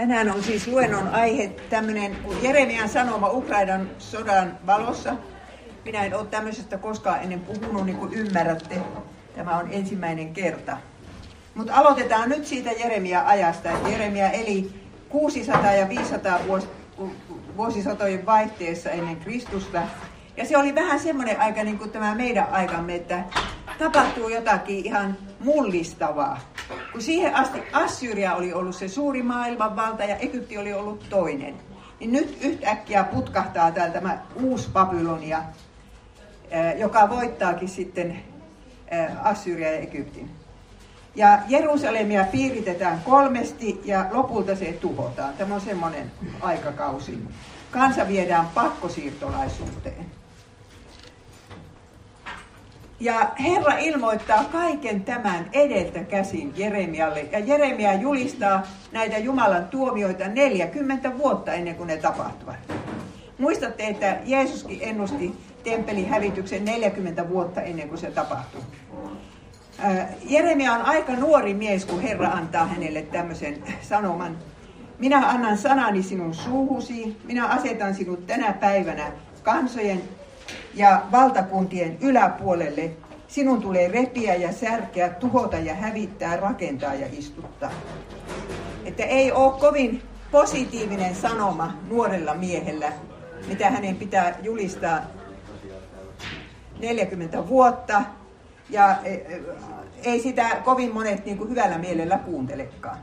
Tänään on siis luennon aihe tämmöinen Jeremian sanoma Ukrainan sodan valossa. Minä en ole tämmöisestä koskaan ennen puhunut, niin kuin ymmärrätte. Tämä on ensimmäinen kerta. Mutta aloitetaan nyt siitä Jeremia-ajasta. Jeremia eli 600 ja 500 vuos, vuosisatojen vaihteessa ennen Kristusta. Ja se oli vähän semmoinen aika niin kuin tämä meidän aikamme, että tapahtuu jotakin ihan mullistavaa. Kun siihen asti Assyria oli ollut se suuri maailmanvalta ja Egypti oli ollut toinen, niin nyt yhtäkkiä putkahtaa täällä tämä uusi Babylonia, joka voittaakin sitten Assyria ja Egyptin. Ja Jerusalemia piiritetään kolmesti ja lopulta se tuhotaan. Tämä on semmoinen aikakausi. Kansa viedään pakkosiirtolaisuuteen. Ja Herra ilmoittaa kaiken tämän edeltä käsin Jeremialle. Ja Jeremia julistaa näitä Jumalan tuomioita 40 vuotta ennen kuin ne tapahtuvat. Muistatte, että Jeesuskin ennusti temppelin hävityksen 40 vuotta ennen kuin se tapahtui. Jeremia on aika nuori mies, kun Herra antaa hänelle tämmöisen sanoman. Minä annan sanani sinun suuhusi, minä asetan sinut tänä päivänä kansojen ja valtakuntien yläpuolelle. Sinun tulee repiä ja särkeä, tuhota ja hävittää, rakentaa ja istuttaa. Että ei ole kovin positiivinen sanoma nuorella miehellä, mitä hänen pitää julistaa 40 vuotta. Ja e, e, ei sitä kovin monet niin kuin hyvällä mielellä kuuntelekaan.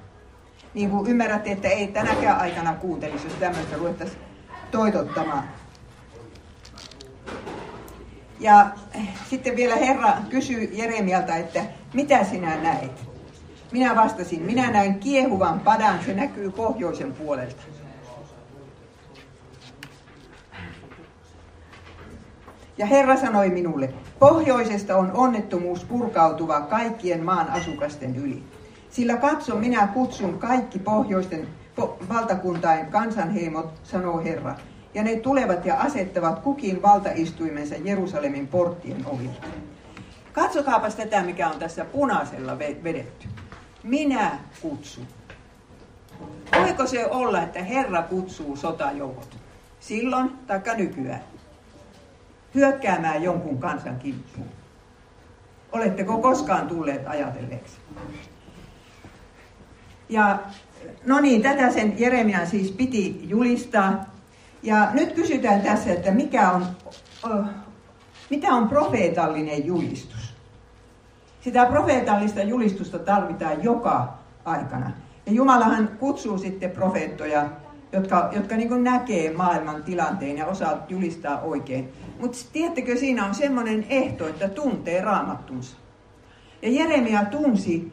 Niin kuin ymmärrätte, että ei tänäkään aikana kuuntelisi, jos tämmöistä ruvettaisiin toitottamaan. Ja sitten vielä Herra kysyi Jeremialta, että mitä sinä näet? Minä vastasin, minä näen kiehuvan padan, se näkyy pohjoisen puolelta. Ja Herra sanoi minulle, pohjoisesta on onnettomuus purkautuva kaikkien maan asukasten yli. Sillä katso, minä kutsun kaikki pohjoisten valtakuntain kansanheimot, sanoo Herra ja ne tulevat ja asettavat kukin valtaistuimensa Jerusalemin porttien oville. Katsokaapas tätä, mikä on tässä punaisella vedetty. Minä kutsun. Voiko se olla, että Herra kutsuu sotajoukot silloin tai nykyään hyökkäämään jonkun kansan kimppuun? Oletteko koskaan tulleet ajatelleeksi? Ja no niin, tätä sen Jeremian siis piti julistaa. Ja nyt kysytään tässä, että mikä on, mitä on profeetallinen julistus? Sitä profeetallista julistusta tarvitaan joka aikana. Ja Jumalahan kutsuu sitten profeettoja, jotka, jotka niin näkee maailman tilanteen ja osaa julistaa oikein. Mutta tiedättekö, siinä on semmoinen ehto, että tuntee raamattunsa. Ja Jeremia tunsi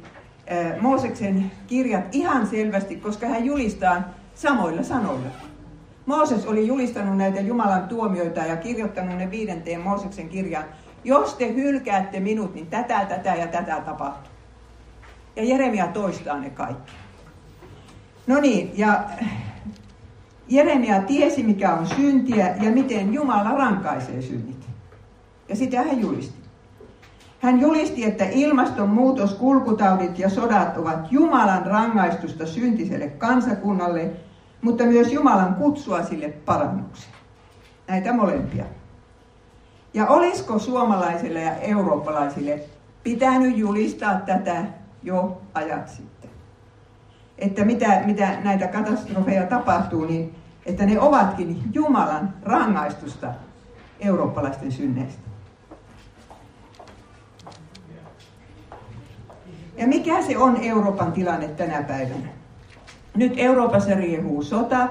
Mooseksen kirjat ihan selvästi, koska hän julistaa samoilla sanoilla. Mooses oli julistanut näitä Jumalan tuomioita ja kirjoittanut ne viidenteen Mooseksen kirjaan. Jos te hylkäätte minut, niin tätä, tätä ja tätä tapahtuu. Ja Jeremia toistaa ne kaikki. No niin, ja Jeremia tiesi, mikä on syntiä ja miten Jumala rankaisee synnit. Ja sitä hän julisti. Hän julisti, että ilmastonmuutos, kulkutaudit ja sodat ovat Jumalan rangaistusta syntiselle kansakunnalle – mutta myös Jumalan kutsua sille parannukseen. Näitä molempia. Ja olisiko suomalaisille ja eurooppalaisille pitänyt julistaa tätä jo ajat sitten? Että mitä, mitä näitä katastrofeja tapahtuu, niin että ne ovatkin Jumalan rangaistusta eurooppalaisten synneistä. Ja mikä se on Euroopan tilanne tänä päivänä? Nyt Euroopassa riehuu sota,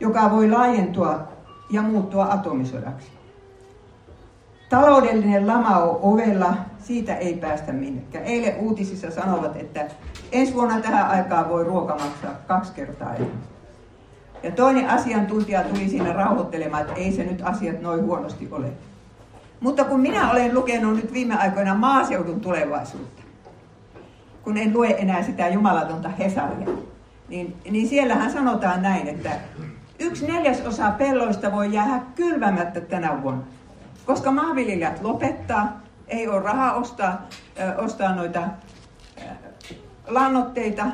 joka voi laajentua ja muuttua atomisodaksi. Taloudellinen lama on ovella, siitä ei päästä minnekään. Eilen uutisissa sanovat, että ensi vuonna tähän aikaan voi ruoka maksaa kaksi kertaa enemmän. Ja toinen asiantuntija tuli siinä rauhoittelemaan, että ei se nyt asiat noin huonosti ole. Mutta kun minä olen lukenut nyt viime aikoina maaseudun tulevaisuutta, kun en lue enää sitä jumalatonta Hesaria, niin, niin siellähän sanotaan näin, että yksi neljäsosa pelloista voi jäädä kylvämättä tänä vuonna, koska maanviljelijät lopettaa, ei ole rahaa ostaa, äh, ostaa noita lannoitteita,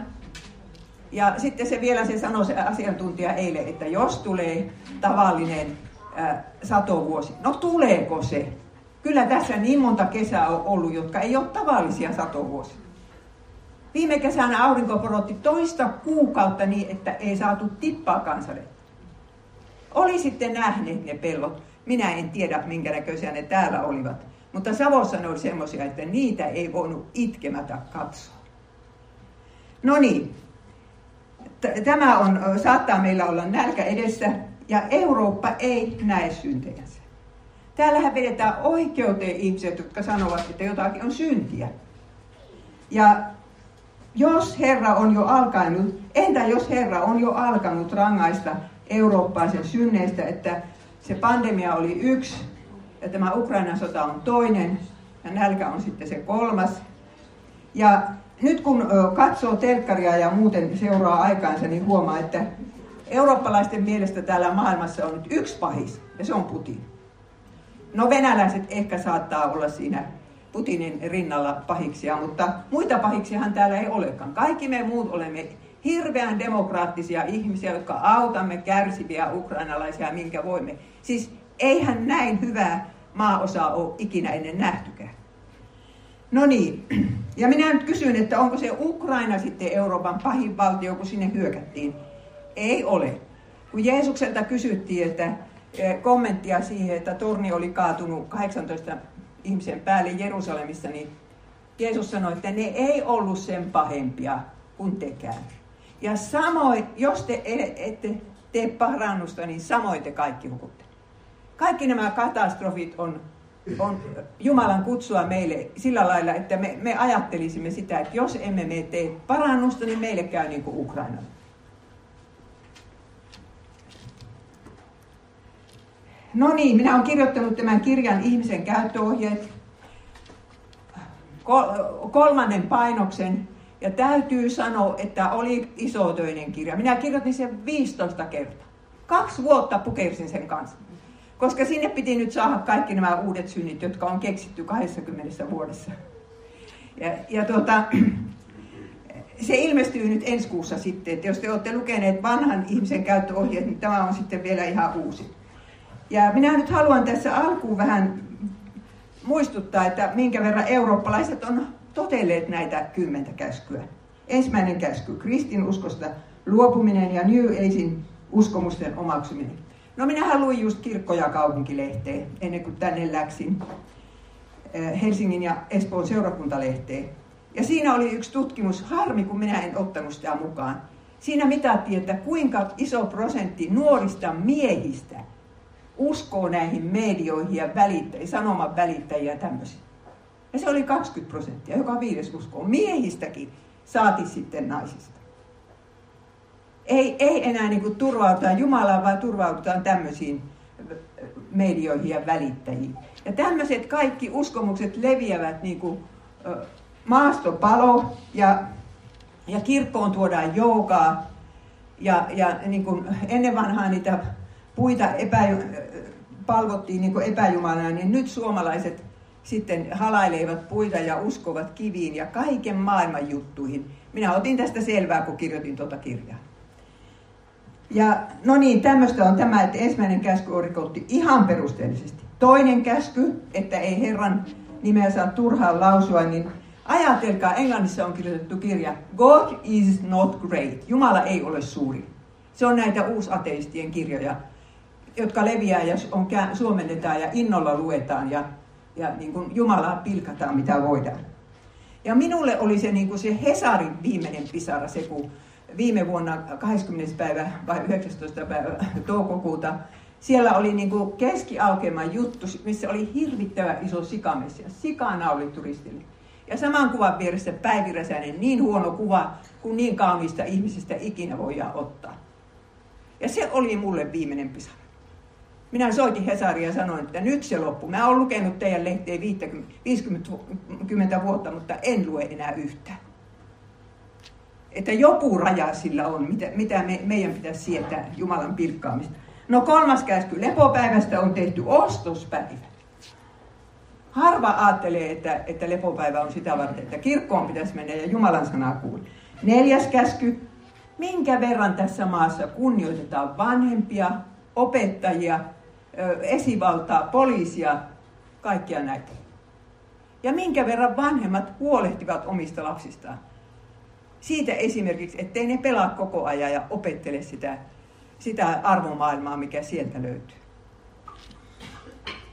Ja sitten se vielä se sanoi se asiantuntija eilen, että jos tulee tavallinen ää, satovuosi, no tuleeko se? Kyllä tässä niin monta kesää on ollut, jotka ei ole tavallisia satovuosia. Viime kesänä aurinko porotti toista kuukautta niin, että ei saatu tippaa kansalle. Oli sitten nähneet ne pellot. Minä en tiedä, minkä näköisiä ne täällä olivat. Mutta Savossa ne oli semmoisia, että niitä ei voinut itkemätä katsoa. No niin, tämä on, saattaa meillä olla nälkä edessä ja Eurooppa ei näe syntejänsä. Täällähän vedetään oikeuteen ihmiset, jotka sanovat, että jotakin on syntiä. Ja jos Herra on jo alkanut, entä jos Herra on jo alkanut rangaista Eurooppaa sen synneistä, että se pandemia oli yksi ja tämä Ukrainan sota on toinen ja nälkä on sitten se kolmas. Ja nyt kun katsoo telkkaria ja muuten seuraa aikaansa, niin huomaa, että eurooppalaisten mielestä täällä maailmassa on nyt yksi pahis, ja se on Putin. No venäläiset ehkä saattaa olla siinä Putinin rinnalla pahiksia, mutta muita pahiksiahan täällä ei olekaan. Kaikki me muut olemme hirveän demokraattisia ihmisiä, jotka autamme kärsiviä ukrainalaisia, minkä voimme. Siis eihän näin hyvää maaosaa ole ikinä ennen nähtykään. No niin, ja minä nyt kysyn, että onko se Ukraina sitten Euroopan pahin valtio, kun sinne hyökättiin? Ei ole. Kun Jeesukselta kysyttiin, että eh, kommenttia siihen, että torni oli kaatunut 18 ihmisen päälle Jerusalemissa, niin Jeesus sanoi, että ne ei ollut sen pahempia kuin tekään. Ja samoin, jos te e- ette tee parannusta, niin samoin te kaikki hukutte. Kaikki nämä katastrofit on on Jumalan kutsua meille sillä lailla, että me, me ajattelisimme sitä, että jos emme me tee parannusta, niin meille käy niin kuin Ukraina. No niin, minä olen kirjoittanut tämän kirjan ihmisen käyttöohjeet, kolmannen painoksen, ja täytyy sanoa, että oli isotöinen kirja. Minä kirjoitin sen 15 kertaa. Kaksi vuotta pukersin sen kanssa. Koska sinne piti nyt saada kaikki nämä uudet synnit, jotka on keksitty 20 vuodessa. Ja, ja tuota, se ilmestyy nyt ensi kuussa sitten, että jos te olette lukeneet vanhan ihmisen käyttöohjeet, niin tämä on sitten vielä ihan uusi. Ja minä nyt haluan tässä alkuun vähän muistuttaa, että minkä verran eurooppalaiset on totelleet näitä kymmentä käskyä. Ensimmäinen käsky, kristinuskosta luopuminen ja New Agein uskomusten omaksuminen. No minähän luin just kirkko- ja kaupunkilehteen ennen kuin tänne läksin. Eh, Helsingin ja Espoon seurakuntalehteen. Ja siinä oli yksi tutkimus, harmi kun minä en ottanut sitä mukaan. Siinä mitattiin, että kuinka iso prosentti nuorista miehistä uskoo näihin medioihin ja välittäjiä, sanoman välittäjiä ja tämmöisiä. Ja se oli 20 prosenttia, joka viides uskoo. Miehistäkin saati sitten naisista ei, ei enää niin kuin turvaudutaan Jumalaan, vaan turvaudutaan tämmöisiin medioihin ja välittäjiin. Ja tämmöiset kaikki uskomukset leviävät niin kuin maastopalo ja, ja kirkkoon tuodaan joukaa. Ja, ja niin kuin ennen vanhaa niitä puita epä, palvottiin niin epäjumalana, niin nyt suomalaiset sitten halailevat puita ja uskovat kiviin ja kaiken maailman juttuihin. Minä otin tästä selvää, kun kirjoitin tuota kirjaa. Ja no niin, tämmöistä on tämä, että ensimmäinen käsky on ihan perusteellisesti. Toinen käsky, että ei Herran nimeä saa turhaan lausua, niin ajatelkaa, englannissa on kirjoitettu kirja God is not great. Jumala ei ole suuri. Se on näitä uusateistien kirjoja, jotka leviää ja on, suomennetaan ja innolla luetaan ja, ja niin kuin Jumalaa pilkataan mitä voidaan. Ja minulle oli se, niin kuin se Hesarin viimeinen pisara, se kun viime vuonna 20. päivä vai 19. päivä toukokuuta, siellä oli niin kuin keskiaukeman juttu, missä oli hirvittävä iso sikamessia. Sikana oli turistille. Ja saman kuvan vieressä Päivi Räsänen, niin huono kuva kuin niin kauniista ihmisistä ikinä voidaan ottaa. Ja se oli mulle viimeinen pisara. Minä soitin Hesaria ja sanoin, että nyt se loppuu. Mä oon lukenut teidän lehteen 50, 50 vuotta, mutta en lue enää yhtään että joku raja sillä on, mitä, mitä me, meidän pitäisi sietää Jumalan pilkkaamista. No kolmas käsky, lepopäivästä on tehty ostospäivä. Harva ajattelee, että, että lepopäivä on sitä varten, että kirkkoon pitäisi mennä ja Jumalan sanaa kuulla. Neljäs käsky, minkä verran tässä maassa kunnioitetaan vanhempia, opettajia, esivaltaa, poliisia, kaikkia näitä. Ja minkä verran vanhemmat huolehtivat omista lapsistaan. Siitä esimerkiksi, ettei ne pelaa koko ajan ja opettele sitä, sitä arvomaailmaa, mikä sieltä löytyy.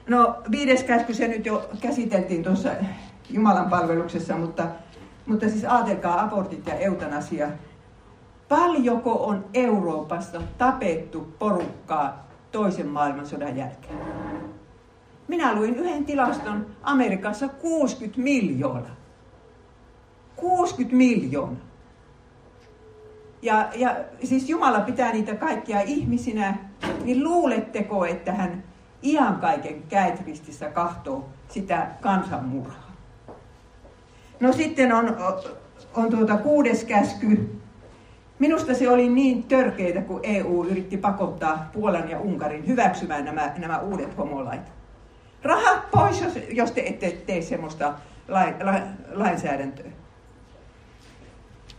No viides käsky se nyt jo käsiteltiin tuossa Jumalan palveluksessa, mutta, mutta siis ajatelkaa abortit ja eutanasia. Paljonko on Euroopassa tapettu porukkaa toisen maailmansodan jälkeen? Minä luin yhden tilaston Amerikassa 60 miljoonaa. 60 miljoonaa. Ja, ja siis Jumala pitää niitä kaikkia ihmisinä, niin luuletteko, että hän iän kaiken käetristissä kahtoo sitä kansanmurhaa? No sitten on, on tuota kuudes käsky. Minusta se oli niin törkeitä, kun EU yritti pakottaa Puolan ja Unkarin hyväksymään nämä, nämä uudet homolait. Rahat pois, jos, jos te ette tee semmoista lain, la, lainsäädäntöä.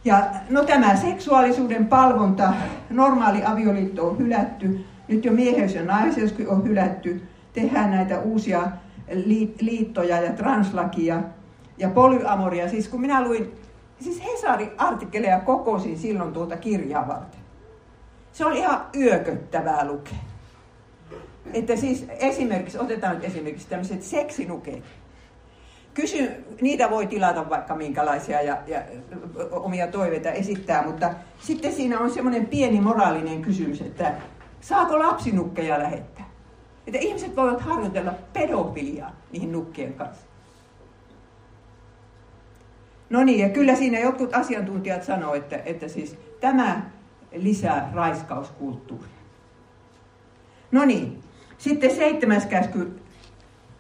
Ja no tämä seksuaalisuuden palvonta, normaali avioliitto on hylätty, nyt jo mieheys ja naiseuskin on hylätty, tehdään näitä uusia liittoja ja translakia ja polyamoria. Siis kun minä luin, siis Hesari artikkeleja kokosin silloin tuota kirjaa varten. Se oli ihan yököttävää lukea. Että siis esimerkiksi, otetaan nyt esimerkiksi tämmöiset seksinukeet. Kysy, niitä voi tilata vaikka minkälaisia ja, ja omia toiveita esittää, mutta sitten siinä on semmoinen pieni moraalinen kysymys, että saako lapsinukkeja lähettää? Että ihmiset voivat harjoitella pedofiliaa niihin nukkien kanssa. No niin, ja kyllä siinä jotkut asiantuntijat sanoo, että, että siis tämä lisää raiskauskulttuuria. No niin, sitten seitsemäs käsky.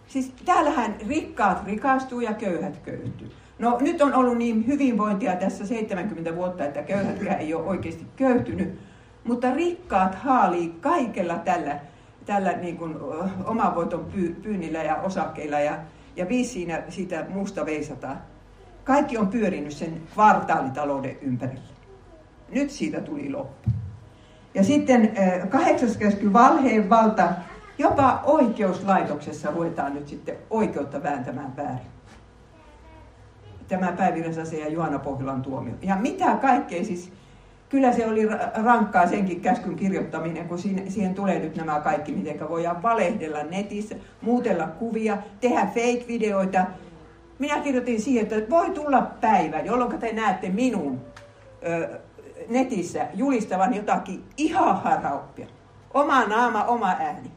Siis täällähän rikkaat rikastuu ja köyhät köyhtyy. No nyt on ollut niin hyvinvointia tässä 70 vuotta, että köyhätkään ei ole oikeasti köyhtynyt. Mutta rikkaat haalii kaikella tällä, tällä niin kuin oman voiton pyy, pyynnillä ja osakkeilla ja, ja viisi siinä siitä muusta veisataan. Kaikki on pyörinyt sen kvartaalitalouden ympärillä. Nyt siitä tuli loppu. Ja sitten kahdeksas käsky valheen valta Jopa oikeuslaitoksessa ruvetaan nyt sitten oikeutta vääntämään väärin. Tämä Päivi ja Juhana Pohjolan tuomio. Ja mitä kaikkea siis, kyllä se oli rankkaa senkin käskyn kirjoittaminen, kun siihen tulee nyt nämä kaikki, miten voidaan valehdella netissä, muutella kuvia, tehdä fake-videoita. Minä kirjoitin siihen, että voi tulla päivä, jolloin te näette minun ö, netissä julistavan jotakin ihan harhauppia. Oma naama, oma ääni.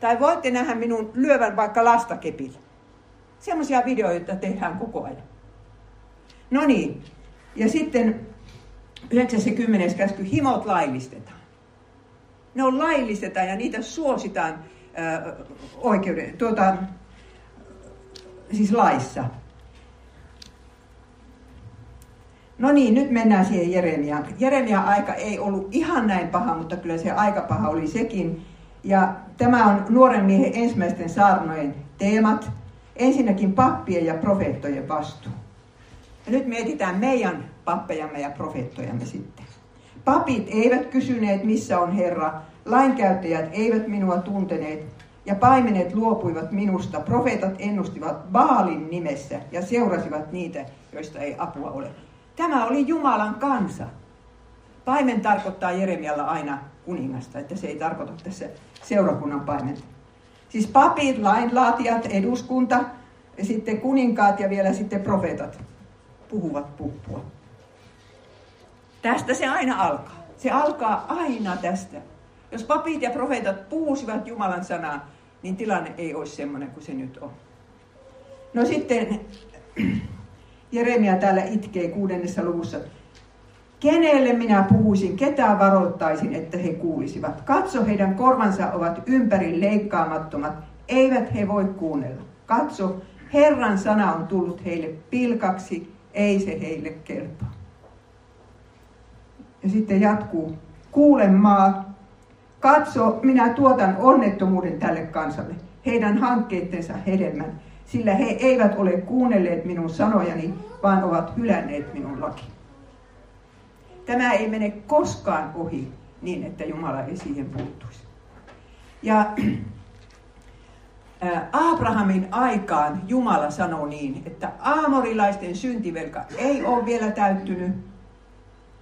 Tai voitte nähdä minun lyövän vaikka lastakepillä. Semmoisia videoita tehdään koko ajan. No niin, ja sitten 90. käsky, himot laillistetaan. Ne on laillistetaan ja niitä suositaan äh, oikeuden, tuota, siis laissa. No niin, nyt mennään siihen Jeremiaan. Jeremia aika ei ollut ihan näin paha, mutta kyllä se aika paha oli sekin. Ja tämä on nuoren miehen ensimmäisten saarnojen teemat. Ensinnäkin pappien ja profeettojen vastuu. Ja nyt mietitään meidän pappejamme ja profeettojamme sitten. Papit eivät kysyneet, missä on Herra. Lainkäyttäjät eivät minua tunteneet. Ja paimenet luopuivat minusta. Profeetat ennustivat Baalin nimessä ja seurasivat niitä, joista ei apua ole. Tämä oli Jumalan kansa. Paimen tarkoittaa Jeremialla aina kuningasta, että se ei tarkoita tässä seurakunnan paimenta. Siis papit, lainlaatijat, eduskunta, ja sitten kuninkaat ja vielä sitten profeetat puhuvat puppua. Tästä se aina alkaa. Se alkaa aina tästä. Jos papit ja profeetat puhuisivat Jumalan sanaa, niin tilanne ei olisi semmoinen kuin se nyt on. No sitten Jeremia täällä itkee kuudennessa luvussa. Kenelle minä puhuisin, ketään varoittaisin, että he kuulisivat. Katso, heidän korvansa ovat ympäri leikkaamattomat, eivät he voi kuunnella. Katso, Herran sana on tullut heille pilkaksi, ei se heille kelpaa. Ja sitten jatkuu. Kuule maa, katso, minä tuotan onnettomuuden tälle kansalle, heidän hankkeittensa hedelmän, sillä he eivät ole kuunnelleet minun sanojani, vaan ovat hylänneet minun laki. Tämä ei mene koskaan ohi niin, että Jumala ei siihen puuttuisi. Ja Abrahamin aikaan Jumala sanoi niin, että aamorilaisten syntivelka ei ole vielä täyttynyt,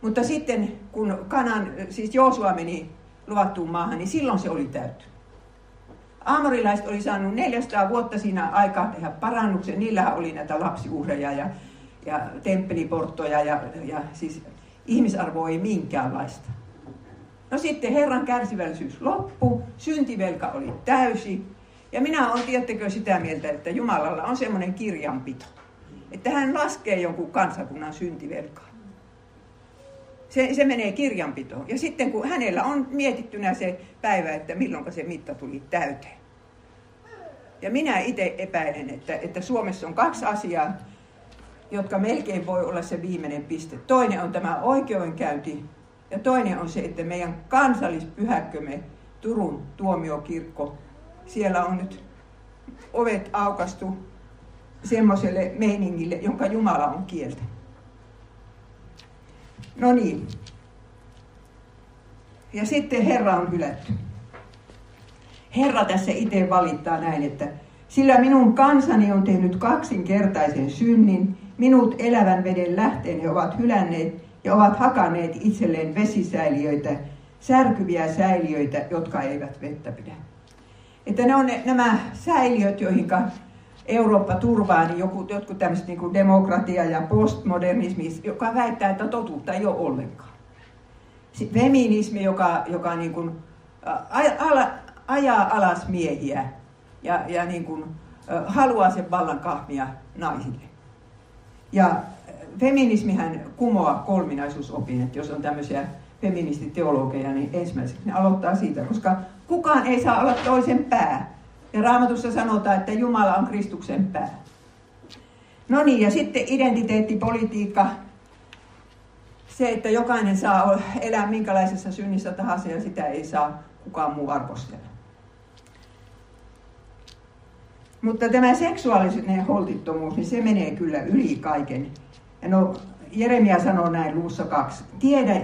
mutta sitten kun Kanan, siis Joosua meni luvattuun maahan, niin silloin se oli täyttynyt. Aamorilaiset oli saanut 400 vuotta siinä aikaa tehdä parannuksen. Niillähän oli näitä lapsiuhreja ja, ja temppeliporttoja ja, ja siis ihmisarvo ei minkäänlaista. No sitten Herran kärsivällisyys loppu, syntivelka oli täysi. Ja minä olen, tiettekö, sitä mieltä, että Jumalalla on semmoinen kirjanpito, että hän laskee jonkun kansakunnan syntivelkaa. Se, se menee kirjanpitoon. Ja sitten kun hänellä on mietittynä se päivä, että milloin se mitta tuli täyteen. Ja minä itse epäilen, että, että Suomessa on kaksi asiaa, jotka melkein voi olla se viimeinen piste. Toinen on tämä oikeudenkäynti ja toinen on se, että meidän kansallispyhäkkömme Turun tuomiokirkko, siellä on nyt ovet aukastu semmoiselle meiningille, jonka Jumala on kieltä. No niin. Ja sitten Herra on hylätty. Herra tässä itse valittaa näin, että sillä minun kansani on tehnyt kaksinkertaisen synnin, minut elävän veden lähteen he ovat hylänneet ja ovat hakaneet itselleen vesisäiliöitä, särkyviä säiliöitä, jotka eivät vettä pidä. Että ne on ne, nämä säiliöt, joihin Eurooppa turvaa, niin joku, jotkut tämmöiset niin demokratia ja postmodernismi, joka väittää, että totuutta ei ole ollenkaan. Feminismi, joka, joka niin kuin, ala, ajaa alas miehiä ja, ja niin kuin, haluaa sen vallan kahmia naisille. Ja feminismihän kumoaa kolminaisuusopin, että jos on tämmöisiä feministiteologeja, niin ensimmäiseksi ne aloittaa siitä, koska kukaan ei saa olla toisen pää. Ja raamatussa sanotaan, että Jumala on Kristuksen pää. No niin, ja sitten identiteettipolitiikka. Se, että jokainen saa elää minkälaisessa synnissä tahansa ja sitä ei saa kukaan muu arvostella. Mutta tämä seksuaalinen holtittomuus, niin se menee kyllä yli kaiken. No, Jeremia sanoo näin luussa kaksi. Tiedä,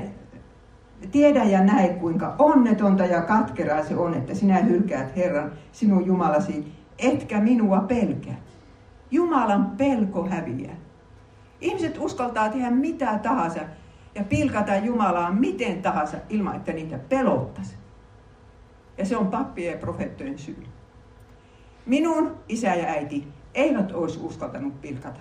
tiedä ja näe, kuinka onnetonta ja katkeraa se on, että sinä hylkäät Herran, sinun Jumalasi, etkä minua pelkää. Jumalan pelko häviää. Ihmiset uskaltaa tehdä mitä tahansa ja pilkata Jumalaa miten tahansa ilman, että niitä pelottaisi. Ja se on pappien ja profeettojen syy. Minun isä ja äiti eivät olisi uskaltanut pilkata.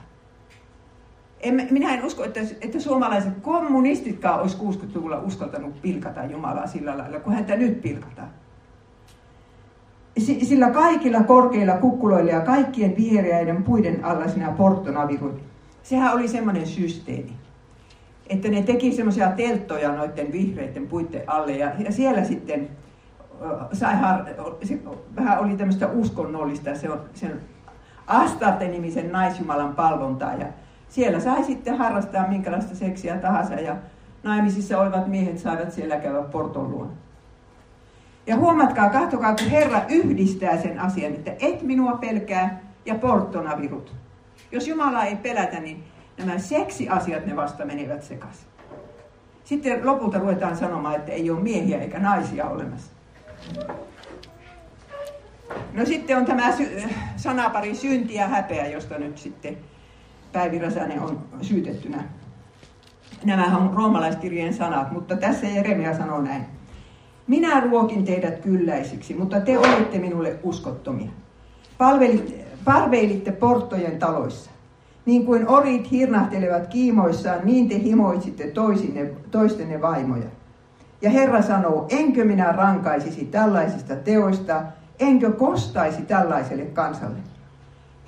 En, minä en usko, että, että suomalaiset kommunistitkaan olisi 60-luvulla uskaltanut pilkata Jumalaa sillä lailla, kun häntä nyt pilkataan. Sillä kaikilla korkeilla kukkuloilla ja kaikkien vihreäiden puiden alla sinä porttonavirut, sehän oli semmoinen systeemi, että ne teki semmoisia telttoja noiden vihreiden puiden alle ja, ja siellä sitten sai har, se, vähän oli tämmöistä uskonnollista, se on sen Astarte-nimisen naisjumalan palvontaa ja siellä sai sitten harrastaa minkälaista seksiä tahansa ja naimisissa olevat miehet saivat siellä käydä porton luona. Ja huomatkaa, kahtokaa, kun Herra yhdistää sen asian, että et minua pelkää ja porttonavirut. Jos Jumala ei pelätä, niin nämä seksiasiat ne vasta menevät sekaisin. Sitten lopulta ruvetaan sanomaan, että ei ole miehiä eikä naisia olemassa. No sitten on tämä sanapari synti ja häpeä, josta nyt sitten Päivi Räsänen on syytettynä. Nämä on roomalaiskirjeen sanat, mutta tässä Jeremia sanoo näin. Minä ruokin teidät kylläisiksi, mutta te olitte minulle uskottomia. Palvelitte, palvelitte porttojen taloissa. Niin kuin orit hirnahtelevat kiimoissaan, niin te himoitsitte toisine, toistenne vaimoja. Ja Herra sanoo, enkö minä rankaisisi tällaisista teoista, enkö kostaisi tällaiselle kansalle.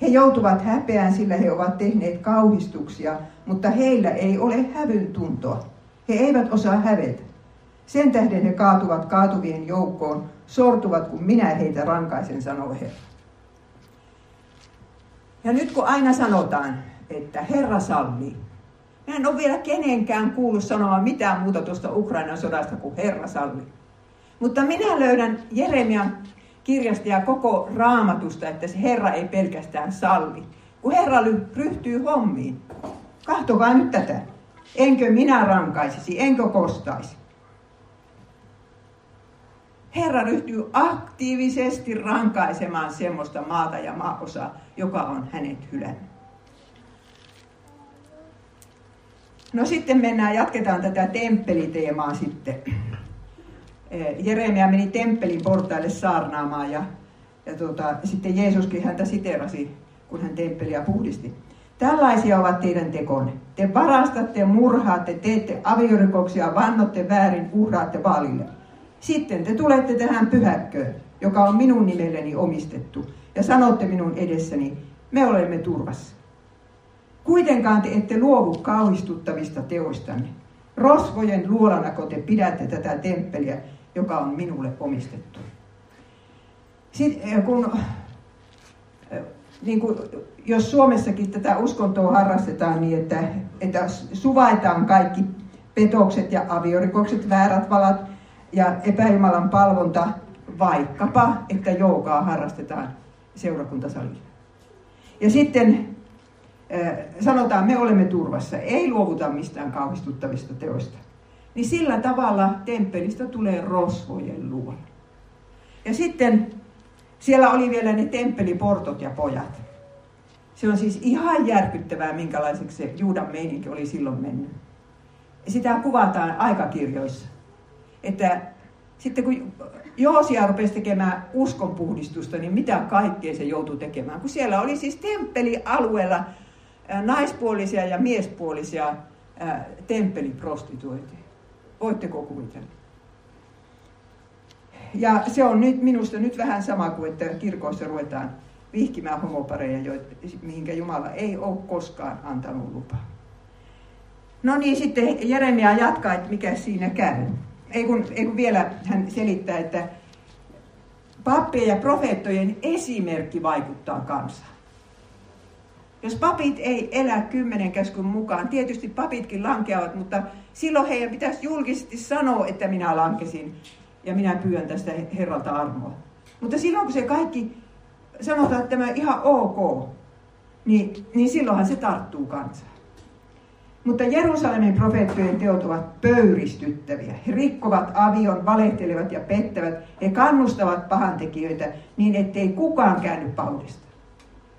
He joutuvat häpeään, sillä he ovat tehneet kauhistuksia, mutta heillä ei ole hävyn tuntoa. He eivät osaa hävetä. Sen tähden he kaatuvat kaatuvien joukkoon, sortuvat, kun minä heitä rankaisen, sanoo Herra. Ja nyt kun aina sanotaan, että Herra sallii, Mä en ole vielä kenenkään kuullut sanoa mitään muuta tuosta Ukrainan sodasta kuin Herra salli. Mutta minä löydän Jeremian kirjasta ja koko raamatusta, että se Herra ei pelkästään salli. Kun Herra ryhtyy hommiin, kahtokaa nyt tätä. Enkö minä rankaisisi, enkö kostaisi? Herra ryhtyy aktiivisesti rankaisemaan semmoista maata ja maaosaa, joka on hänet hylännyt. No sitten mennään, jatketaan tätä temppeliteemaa sitten. Eh, Jeremia meni temppelin portaille saarnaamaan ja, ja tuota, sitten Jeesuskin häntä siterasi, kun hän temppeliä puhdisti. Tällaisia ovat teidän tekonne. Te varastatte, murhaatte, teette aviorikoksia, vannotte väärin, uhraatte vaalille. Sitten te tulette tähän pyhäkköön, joka on minun nimelleni omistettu, ja sanotte minun edessäni, me olemme turvassa. Kuitenkaan te ette luovu kauhistuttavista teoistanne. Rosvojen luolanako te pidätte tätä temppeliä, joka on minulle omistettu. Sitten eh, kun, eh, niin kuin, jos Suomessakin tätä uskontoa harrastetaan niin, että, että suvaitaan kaikki petokset ja aviorikokset, väärät valat ja epäjumalan palvonta, vaikkapa, että joogaa harrastetaan seurakuntasalilla. Ja sitten sanotaan, me olemme turvassa, ei luovuta mistään kauhistuttavista teoista, niin sillä tavalla temppelistä tulee rosvojen luo. Ja sitten siellä oli vielä ne temppeliportot ja pojat. Se on siis ihan järkyttävää, minkälaiseksi se Juudan meininki oli silloin mennyt. Sitä kuvataan aikakirjoissa. Että sitten kun Joosia rupesi tekemään uskonpuhdistusta, niin mitä kaikkea se joutui tekemään. Kun siellä oli siis temppelialueella naispuolisia ja miespuolisia temppeliprostituoiteja. Voitteko kuvitella? Ja se on nyt minusta nyt vähän sama kuin, että kirkoissa ruvetaan vihkimään homopareja, mihinkä Jumala ei ole koskaan antanut lupaa. No niin, sitten Jeremia jatkaa, että mikä siinä käy. Ei kun, ei kun vielä hän selittää, että pappien ja profeettojen esimerkki vaikuttaa kansaan. Jos papit ei elä kymmenen käskyn mukaan, tietysti papitkin lankeavat, mutta silloin heidän pitäisi julkisesti sanoa, että minä lankesin ja minä pyydän tästä Herralta armoa. Mutta silloin kun se kaikki sanotaan, että tämä ihan ok, niin, niin silloinhan se tarttuu kansaan. Mutta Jerusalemin profeettojen teot ovat pöyristyttäviä. He rikkovat avion, valehtelevat ja pettävät. He kannustavat pahantekijöitä niin, ettei kukaan käänny paudesta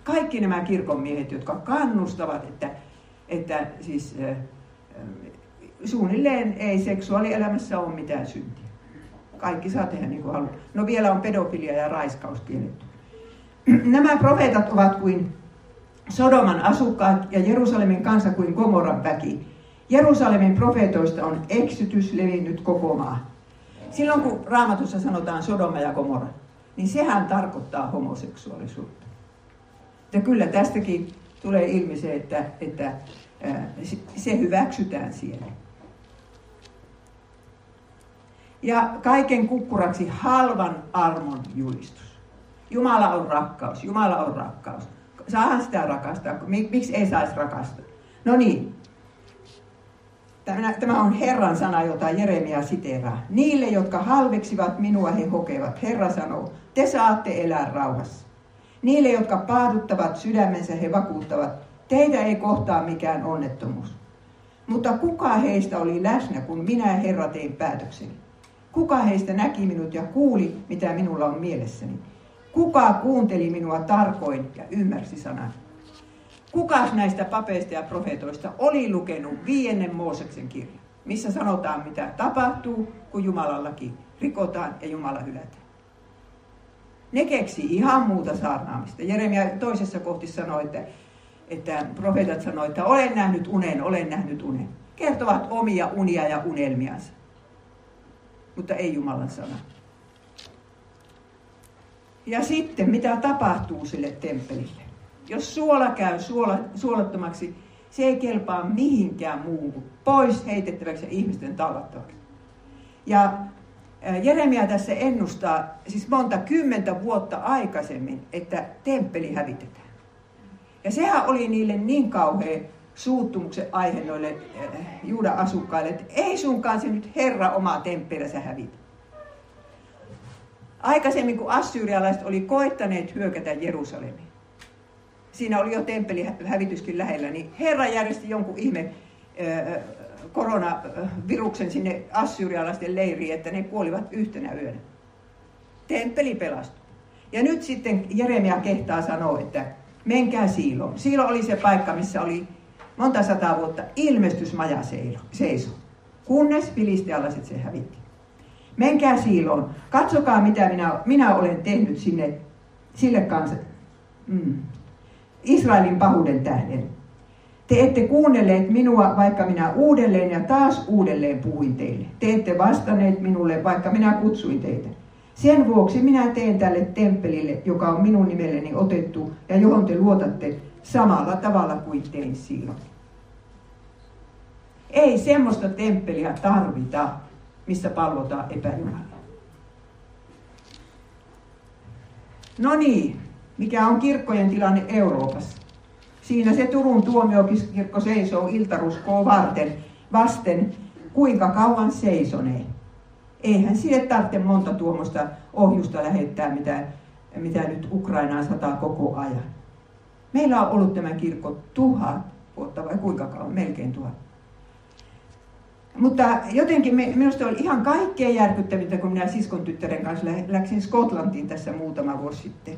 kaikki nämä kirkonmiehet, jotka kannustavat, että, että siis, suunnilleen ei seksuaalielämässä ole mitään syntiä. Kaikki saa tehdä niin kuin haluaa. No vielä on pedofilia ja raiskaus kielletty. Nämä profeetat ovat kuin Sodoman asukkaat ja Jerusalemin kansa kuin Gomoran väki. Jerusalemin profeetoista on eksytys levinnyt koko maa. Silloin kun raamatussa sanotaan Sodoma ja Gomorra, niin sehän tarkoittaa homoseksuaalisuutta. Ja kyllä tästäkin tulee ilmi se, että, että se hyväksytään siellä. Ja kaiken kukkuraksi halvan armon julistus. Jumala on rakkaus, Jumala on rakkaus. Saahan sitä rakastaa, miksi ei saisi rakastaa? No niin, Tämä on Herran sana, jota Jeremia siteeraa. Niille, jotka halveksivat minua, he hokevat. Herra sanoo, te saatte elää rauhassa. Niille, jotka paaduttavat sydämensä, he vakuuttavat, teitä ei kohtaa mikään onnettomuus. Mutta kuka heistä oli läsnä, kun minä Herra tein päätökseni? Kuka heistä näki minut ja kuuli, mitä minulla on mielessäni? Kuka kuunteli minua tarkoin ja ymmärsi sanan? Kukas näistä papeista ja profetoista oli lukenut viiennen Mooseksen kirjan, missä sanotaan, mitä tapahtuu, kun Jumalallakin rikotaan ja Jumala hylätään? Ne keksi ihan muuta saarnaamista. Jeremia toisessa kohti sanoi, että, että profeetat sanoivat, että olen nähnyt unen, olen nähnyt unen. Kertovat omia unia ja unelmiansa. Mutta ei Jumalan sana. Ja sitten, mitä tapahtuu sille temppelille? Jos suola käy suola, suolattomaksi, se ei kelpaa mihinkään muuhun kuin pois heitettäväksi ja ihmisten tallattavaksi. Ja Jeremia tässä ennustaa siis monta kymmentä vuotta aikaisemmin, että temppeli hävitetään. Ja sehän oli niille niin kauhea suuttumuksen aihe noille Juudan asukkaille, että ei sunkaan se nyt Herra omaa temppelinsä hävitä. Aikaisemmin, kun assyrialaiset oli koittaneet hyökätä Jerusalemiin, siinä oli jo temppeli hävityskin lähellä, niin Herra järjesti jonkun ihme koronaviruksen sinne assyrialaisten leiriin, että ne kuolivat yhtenä yönä. Temppeli pelastui. Ja nyt sitten Jeremia kehtaa sanoa, että menkää Siiloon. Siilo oli se paikka, missä oli monta sataa vuotta ilmestysmaja seiso, kunnes filistealaiset se hävitti. Menkää Siiloon, katsokaa mitä minä, minä olen tehnyt sinne, sille kanssa, mm, Israelin pahuuden tähden. Te ette kuunnelleet minua, vaikka minä uudelleen ja taas uudelleen puhuin teille. Te ette vastanneet minulle, vaikka minä kutsuin teitä. Sen vuoksi minä teen tälle temppelille, joka on minun nimelleni otettu ja johon te luotatte samalla tavalla kuin tein silloin. Ei semmoista temppeliä tarvita, missä palvotaan epäjumalia. No niin, mikä on kirkkojen tilanne Euroopassa? Siinä se Turun tuomiokirkko seisoo iltaruskoa varten, vasten, kuinka kauan seisonee. Eihän sille tarvitse monta tuommoista ohjusta lähettää, mitä, mitä nyt Ukrainaan sataa koko ajan. Meillä on ollut tämä kirkko tuhat vuotta vai kuinka kauan, melkein tuhat. Mutta jotenkin minusta oli ihan kaikkein järkyttävintä, kun minä siskon tyttären kanssa läksin Skotlantiin tässä muutama vuosi sitten.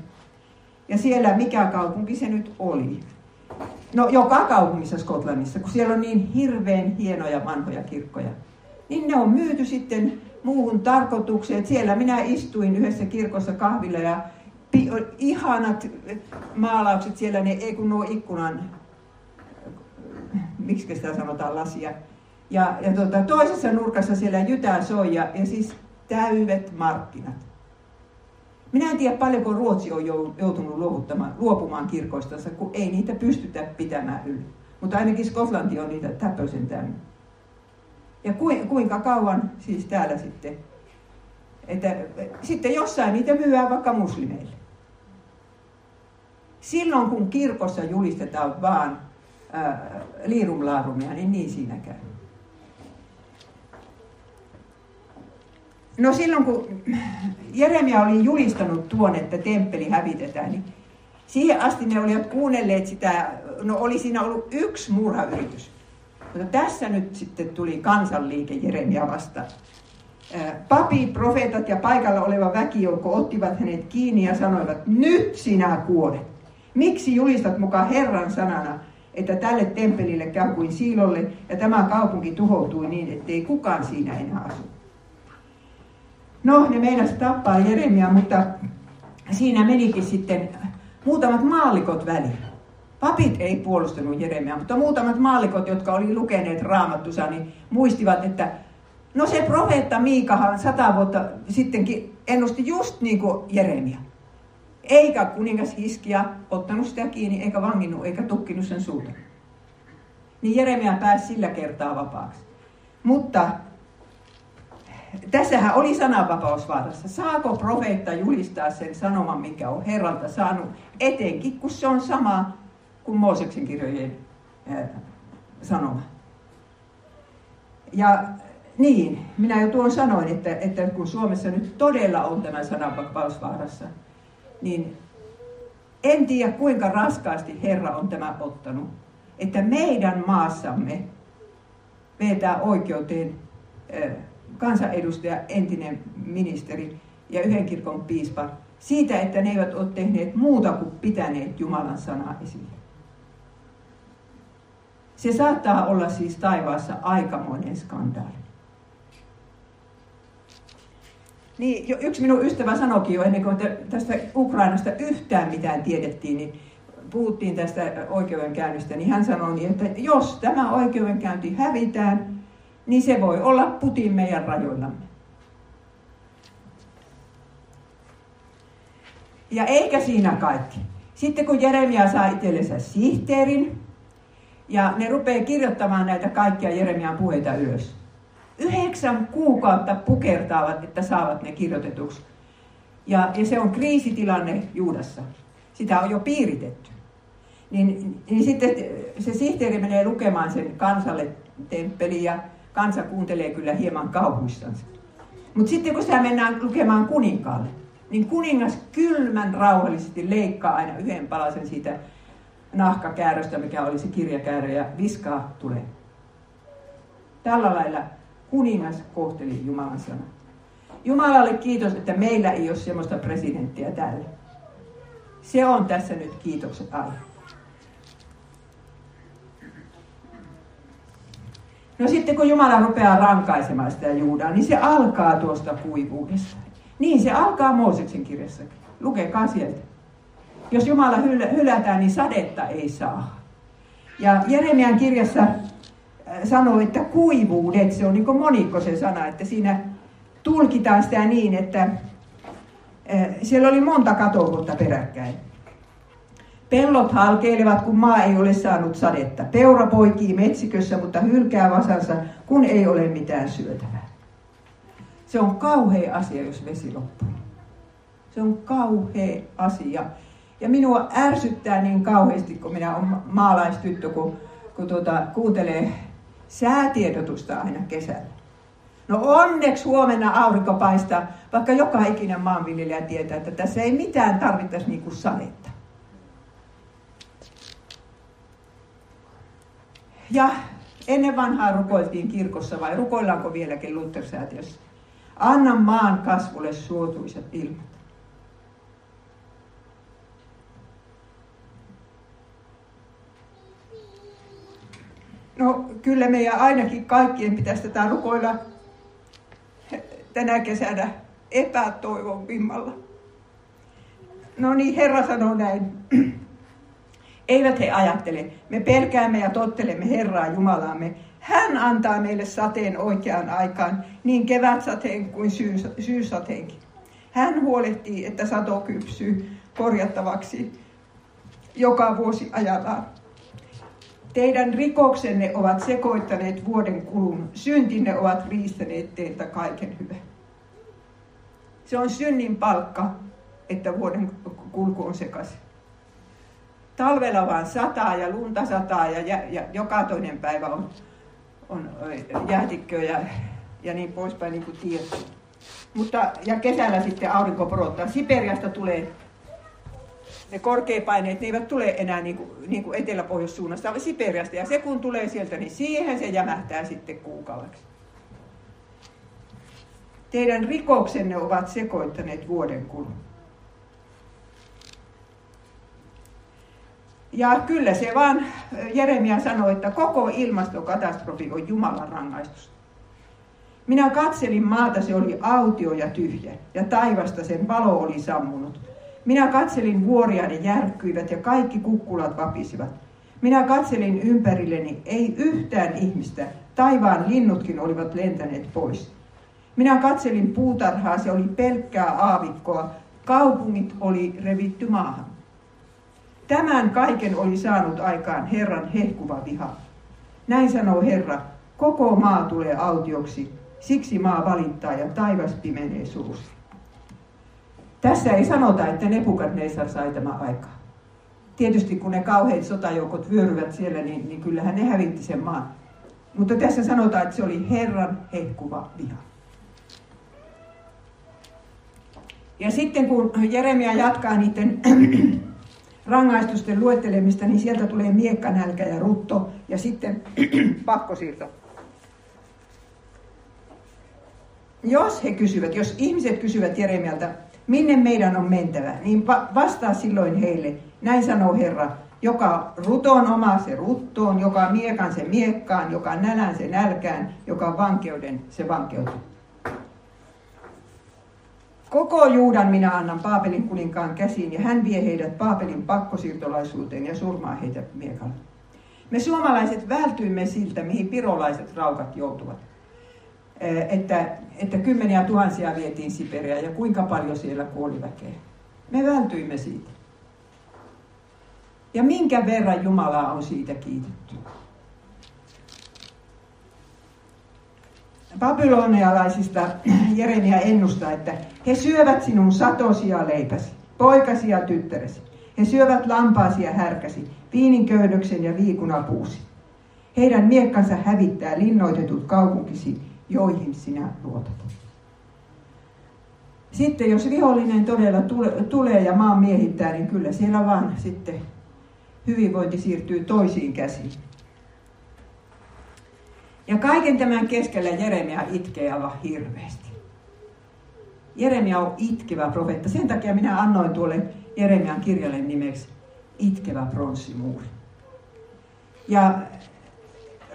Ja siellä, mikä kaupunki se nyt oli? No joka kaupungissa Skotlannissa, kun siellä on niin hirveän hienoja vanhoja kirkkoja. Niin ne on myyty sitten muuhun tarkoitukseen. Siellä minä istuin yhdessä kirkossa kahvilla ja ihanat maalaukset siellä, ne ei kun nuo ikkunan, miksi sitä sanotaan, lasia. Ja, ja tuota, toisessa nurkassa siellä jytää soi ja, ja siis täydet markkinat. Minä en tiedä paljonko Ruotsi on joutunut luovuttamaan, luopumaan kirkoistansa, kun ei niitä pystytä pitämään yllä. Mutta ainakin Skotlanti on niitä täpöisen täynnä. Ja kuinka kauan siis täällä sitten, että sitten jossain niitä myyään vaikka muslimeille. Silloin kun kirkossa julistetaan vaan liirumlaarumia, niin niin siinä käy. No silloin kun Jeremia oli julistanut tuon, että temppeli hävitetään, niin siihen asti ne olivat kuunnelleet sitä, no oli siinä ollut yksi murhayritys. Mutta tässä nyt sitten tuli kansanliike Jeremia vastaan. Papit, profeetat ja paikalla oleva väkijoukko ottivat hänet kiinni ja sanoivat, nyt sinä kuolet. Miksi julistat mukaan Herran sanana, että tälle temppelille käy kuin siilolle ja tämä kaupunki tuhoutui niin, ettei kukaan siinä enää asu. No, ne meinasivat tappaa Jeremia, mutta siinä menikin sitten muutamat maallikot väliin. Papit ei puolustanut Jeremia, mutta muutamat maallikot, jotka oli lukeneet raamattusa, niin muistivat, että no se profeetta Miikahan sata vuotta sittenkin ennusti just niin kuin Jeremia. Eikä kuningas Hiskia ottanut sitä kiinni, eikä vanginnut, eikä tukkinut sen suuta. Niin Jeremia pääsi sillä kertaa vapaaksi. Mutta tässähän oli sananvapausvaarassa. Saako profeetta julistaa sen sanoman, minkä on Herralta saanut, etenkin kun se on sama kuin Mooseksen kirjojen sanoma. Ja niin, minä jo tuon sanoin, että, että kun Suomessa nyt todella on tämä sananvapausvaarassa, niin en tiedä kuinka raskaasti Herra on tämä ottanut, että meidän maassamme vetää oikeuteen kansanedustaja, entinen ministeri ja yhden kirkon piispa siitä, että ne eivät ole tehneet muuta kuin pitäneet Jumalan sanaa esille. Se saattaa olla siis taivaassa aikamoinen skandaali. Niin, yksi minun ystävä sanoikin jo ennen kuin tästä Ukrainasta yhtään mitään tiedettiin, niin puhuttiin tästä oikeudenkäynnistä, niin hän sanoi niin, että jos tämä oikeudenkäynti hävitään, niin se voi olla Putin meidän rajoillamme. Ja eikä siinä kaikki. Sitten kun Jeremia saa itsellensä sihteerin, ja ne rupeaa kirjoittamaan näitä kaikkia Jeremian puheita ylös. Yhdeksän kuukautta pukertaavat, että saavat ne kirjoitetuksi. Ja, ja se on kriisitilanne Juudassa. Sitä on jo piiritetty. Niin, niin sitten se sihteeri menee lukemaan sen kansalle temppeliin ja kansa kuuntelee kyllä hieman kauhuissansa. Mutta sitten kun sitä mennään lukemaan kuninkaalle, niin kuningas kylmän rauhallisesti leikkaa aina yhden palasen siitä nahkakääröstä, mikä oli se kirjakäärö, ja viskaa tulee. Tällä lailla kuningas kohteli Jumalan sana. Jumalalle kiitos, että meillä ei ole sellaista presidenttiä täällä. Se on tässä nyt kiitokset aihe. No sitten kun Jumala rupeaa rankaisemaan sitä Juudaa, niin se alkaa tuosta kuivuudesta. Niin se alkaa Mooseksen kirjassakin. Lukekaa sieltä. Jos Jumala hylätään, niin sadetta ei saa. Ja Jeremian kirjassa äh, sanoo, että kuivuudet, se on niin monikko se sana, että siinä tulkitaan sitä niin, että äh, siellä oli monta katovuotta peräkkäin. Pellot halkeilevat, kun maa ei ole saanut sadetta. Peura poikii metsikössä, mutta hylkää vasansa, kun ei ole mitään syötävää. Se on kauhea asia, jos vesi loppuu. Se on kauhea asia. Ja minua ärsyttää niin kauheasti, kun minä olen maalaistyttö, kun, kun tuota, kuuntelee säätiedotusta aina kesällä. No onneksi huomenna aurinko paistaa, vaikka joka ikinen maanviljelijä tietää, että tässä ei mitään tarvittaisi niin kuin sadetta. Ja ennen vanhaa rukoiltiin kirkossa vai rukoillaanko vieläkin Luther-säätiössä? Anna maan kasvulle suotuisat ilmat. No kyllä meidän ainakin kaikkien pitäisi tätä rukoilla tänä kesänä epätoivon vimmalla. No niin, Herra sanoo näin. Eivät he ajattele, me pelkäämme ja tottelemme Herraa Jumalaamme. Hän antaa meille sateen oikeaan aikaan, niin kevätsateen kuin syysateenkin. Hän huolehtii, että sato kypsyy korjattavaksi joka vuosi ajallaan. Teidän rikoksenne ovat sekoittaneet vuoden kulun, syntinne ovat riistäneet teiltä kaiken hyvän. Se on synnin palkka, että vuoden kulku on sekaisin. Talvella vaan sataa ja lunta sataa ja, ja, ja joka toinen päivä on, on jäätikköä ja, ja niin poispäin, niin kuin tiedät. Mutta, ja kesällä sitten aurinko porottaa. Siperiasta tulee ne korkeapaineet, ne eivät tule enää niin kuin, niin kuin etelä-pohjoissuunnasta, vaan Siperiasta. Ja se kun tulee sieltä, niin siihen se jämähtää sitten kuukaudeksi. Teidän rikoksenne ovat sekoittaneet vuoden kulun. Ja kyllä se vaan Jeremia sanoi, että koko ilmastokatastrofi on Jumalan rangaistus. Minä katselin maata, se oli autio ja tyhjä, ja taivasta sen valo oli sammunut. Minä katselin vuoria, ne järkkyivät ja kaikki kukkulat vapisivat. Minä katselin ympärilleni, ei yhtään ihmistä, taivaan linnutkin olivat lentäneet pois. Minä katselin puutarhaa, se oli pelkkää aavikkoa, kaupungit oli revitty maahan. Tämän kaiken oli saanut aikaan Herran hehkuva viha. Näin sanoo Herra, koko maa tulee autioksi, siksi maa valittaa ja taivas pimenee suussa. Tässä ei sanota, että Nebukadnezar sai tämä aikaa. Tietysti kun ne kauheat sotajoukot vyöryvät siellä, niin, niin kyllähän ne hävitti sen maan. Mutta tässä sanotaan, että se oli Herran hehkuva viha. Ja sitten kun Jeremia jatkaa niiden rangaistusten luettelemista, niin sieltä tulee miekkanälkä ja rutto ja sitten pakkosiirto. Jos he kysyvät, jos ihmiset kysyvät Jeremialta, minne meidän on mentävä, niin vastaa silloin heille, näin sanoo Herra, joka ruton oma se ruttoon, joka miekan se miekkaan, joka nälän se nälkään, joka vankeuden se vankeutuu. Koko Juudan minä annan Paapelin kuninkaan käsiin ja hän vie heidät Paapelin pakkosiirtolaisuuteen ja surmaa heitä miekalla. Me suomalaiset vältyimme siltä, mihin pirolaiset raukat joutuvat. Että, että kymmeniä tuhansia vietiin Siperia ja kuinka paljon siellä kuoli väkeä. Me vältyimme siitä. Ja minkä verran Jumalaa on siitä kiitetty. Babylonialaisista Jeremia ennustaa, että he syövät sinun satosi ja leipäsi, poikasi ja tyttäresi. He syövät lampaasi ja härkäsi, viininköynnöksen ja viikunapuusi. Heidän miekkansa hävittää linnoitetut kaupunkisi, joihin sinä luotat. Sitten jos vihollinen todella tulee ja maan miehittää, niin kyllä siellä vaan sitten hyvinvointi siirtyy toisiin käsiin. Ja kaiken tämän keskellä Jeremia itkee aivan hirveästi. Jeremia on itkevä profeetta. Sen takia minä annoin tuolle Jeremian kirjalle nimeksi Itkevä pronssimuuri. Ja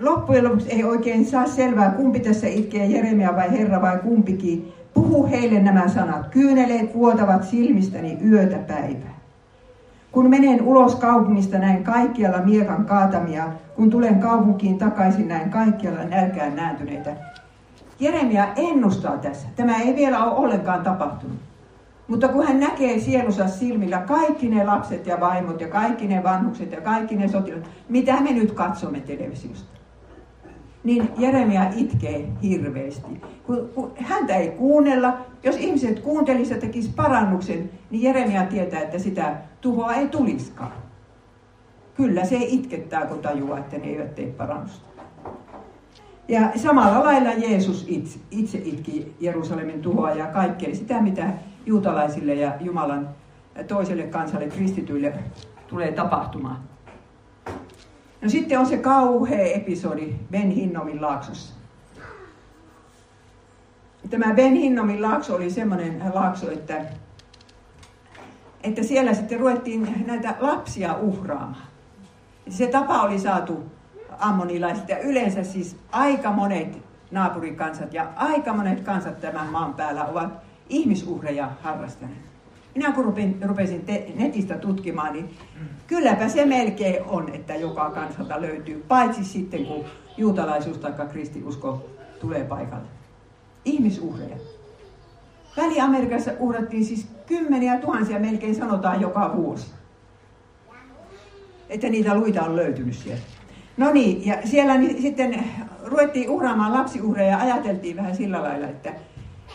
loppujen lopuksi ei oikein saa selvää, kumpi tässä itkee, Jeremia vai Herra vai kumpikin. Puhu heille nämä sanat. Kyyneleet vuotavat silmistäni yötä päivää. Kun menen ulos kaupungista näin kaikkialla miekan kaatamia, kun tulen kaupunkiin takaisin näin kaikkialla nälkään nääntyneitä. Jeremia ennustaa tässä. Tämä ei vielä ole ollenkaan tapahtunut. Mutta kun hän näkee sielussa silmillä kaikki ne lapset ja vaimot ja kaikki ne vanhukset ja kaikki ne sotilaat, mitä me nyt katsomme televisiosta, niin Jeremia itkee hirveästi. Kun, kun häntä ei kuunnella, jos ihmiset kuuntelisivat ja tekisivät parannuksen, niin Jeremia tietää, että sitä tuhoa ei tuliskaan. Kyllä se itkettää, kun tajuaa, että ne eivät tee parannusta. Ja samalla lailla Jeesus itse, itse itki Jerusalemin tuhoa ja kaikkea sitä, mitä juutalaisille ja Jumalan toiselle kansalle, kristityille, tulee tapahtumaan. No sitten on se kauhea episodi Ben Hinnomin laaksossa. Tämä Ben Hinnomin laakso oli semmoinen laakso, että, että siellä sitten ruvettiin näitä lapsia uhraamaan. Se tapa oli saatu ammonilaisilta ja yleensä siis aika monet naapurikansat ja aika monet kansat tämän maan päällä ovat ihmisuhreja harrastaneet. Minä kun rupesin te- netistä tutkimaan, niin kylläpä se melkein on, että joka kansalta löytyy, paitsi sitten kun juutalaisuus tai kristiusko tulee paikalle. Ihmisuhreja. Väli-Amerikassa uhrattiin siis kymmeniä tuhansia, melkein sanotaan joka vuosi. Että niitä luita on löytynyt sieltä. No niin, ja siellä niin sitten ruvettiin uhraamaan lapsiuhreja ja ajateltiin vähän sillä lailla, että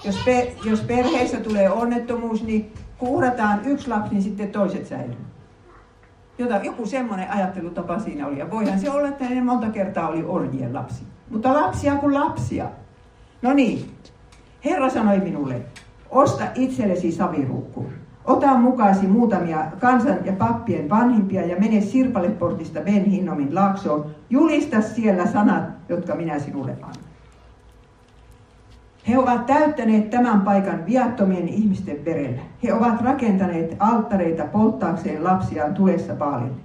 jos, pe, jos perheessä tulee onnettomuus, niin kun uhrataan yksi lapsi, niin sitten toiset säilyy. Jota, joku semmoinen ajattelutapa siinä oli. Ja voihan se olla, että ne monta kertaa oli orjien lapsi. Mutta lapsia kuin lapsia. No niin, Herra sanoi minulle, osta itsellesi saviruukku. Ota mukaasi muutamia kansan ja pappien vanhimpia ja mene Sirpaleportista Ben Hinnomin laaksoon. Julista siellä sanat, jotka minä sinulle annan. He ovat täyttäneet tämän paikan viattomien ihmisten verellä. He ovat rakentaneet alttareita polttaakseen lapsiaan tulessa Baalille.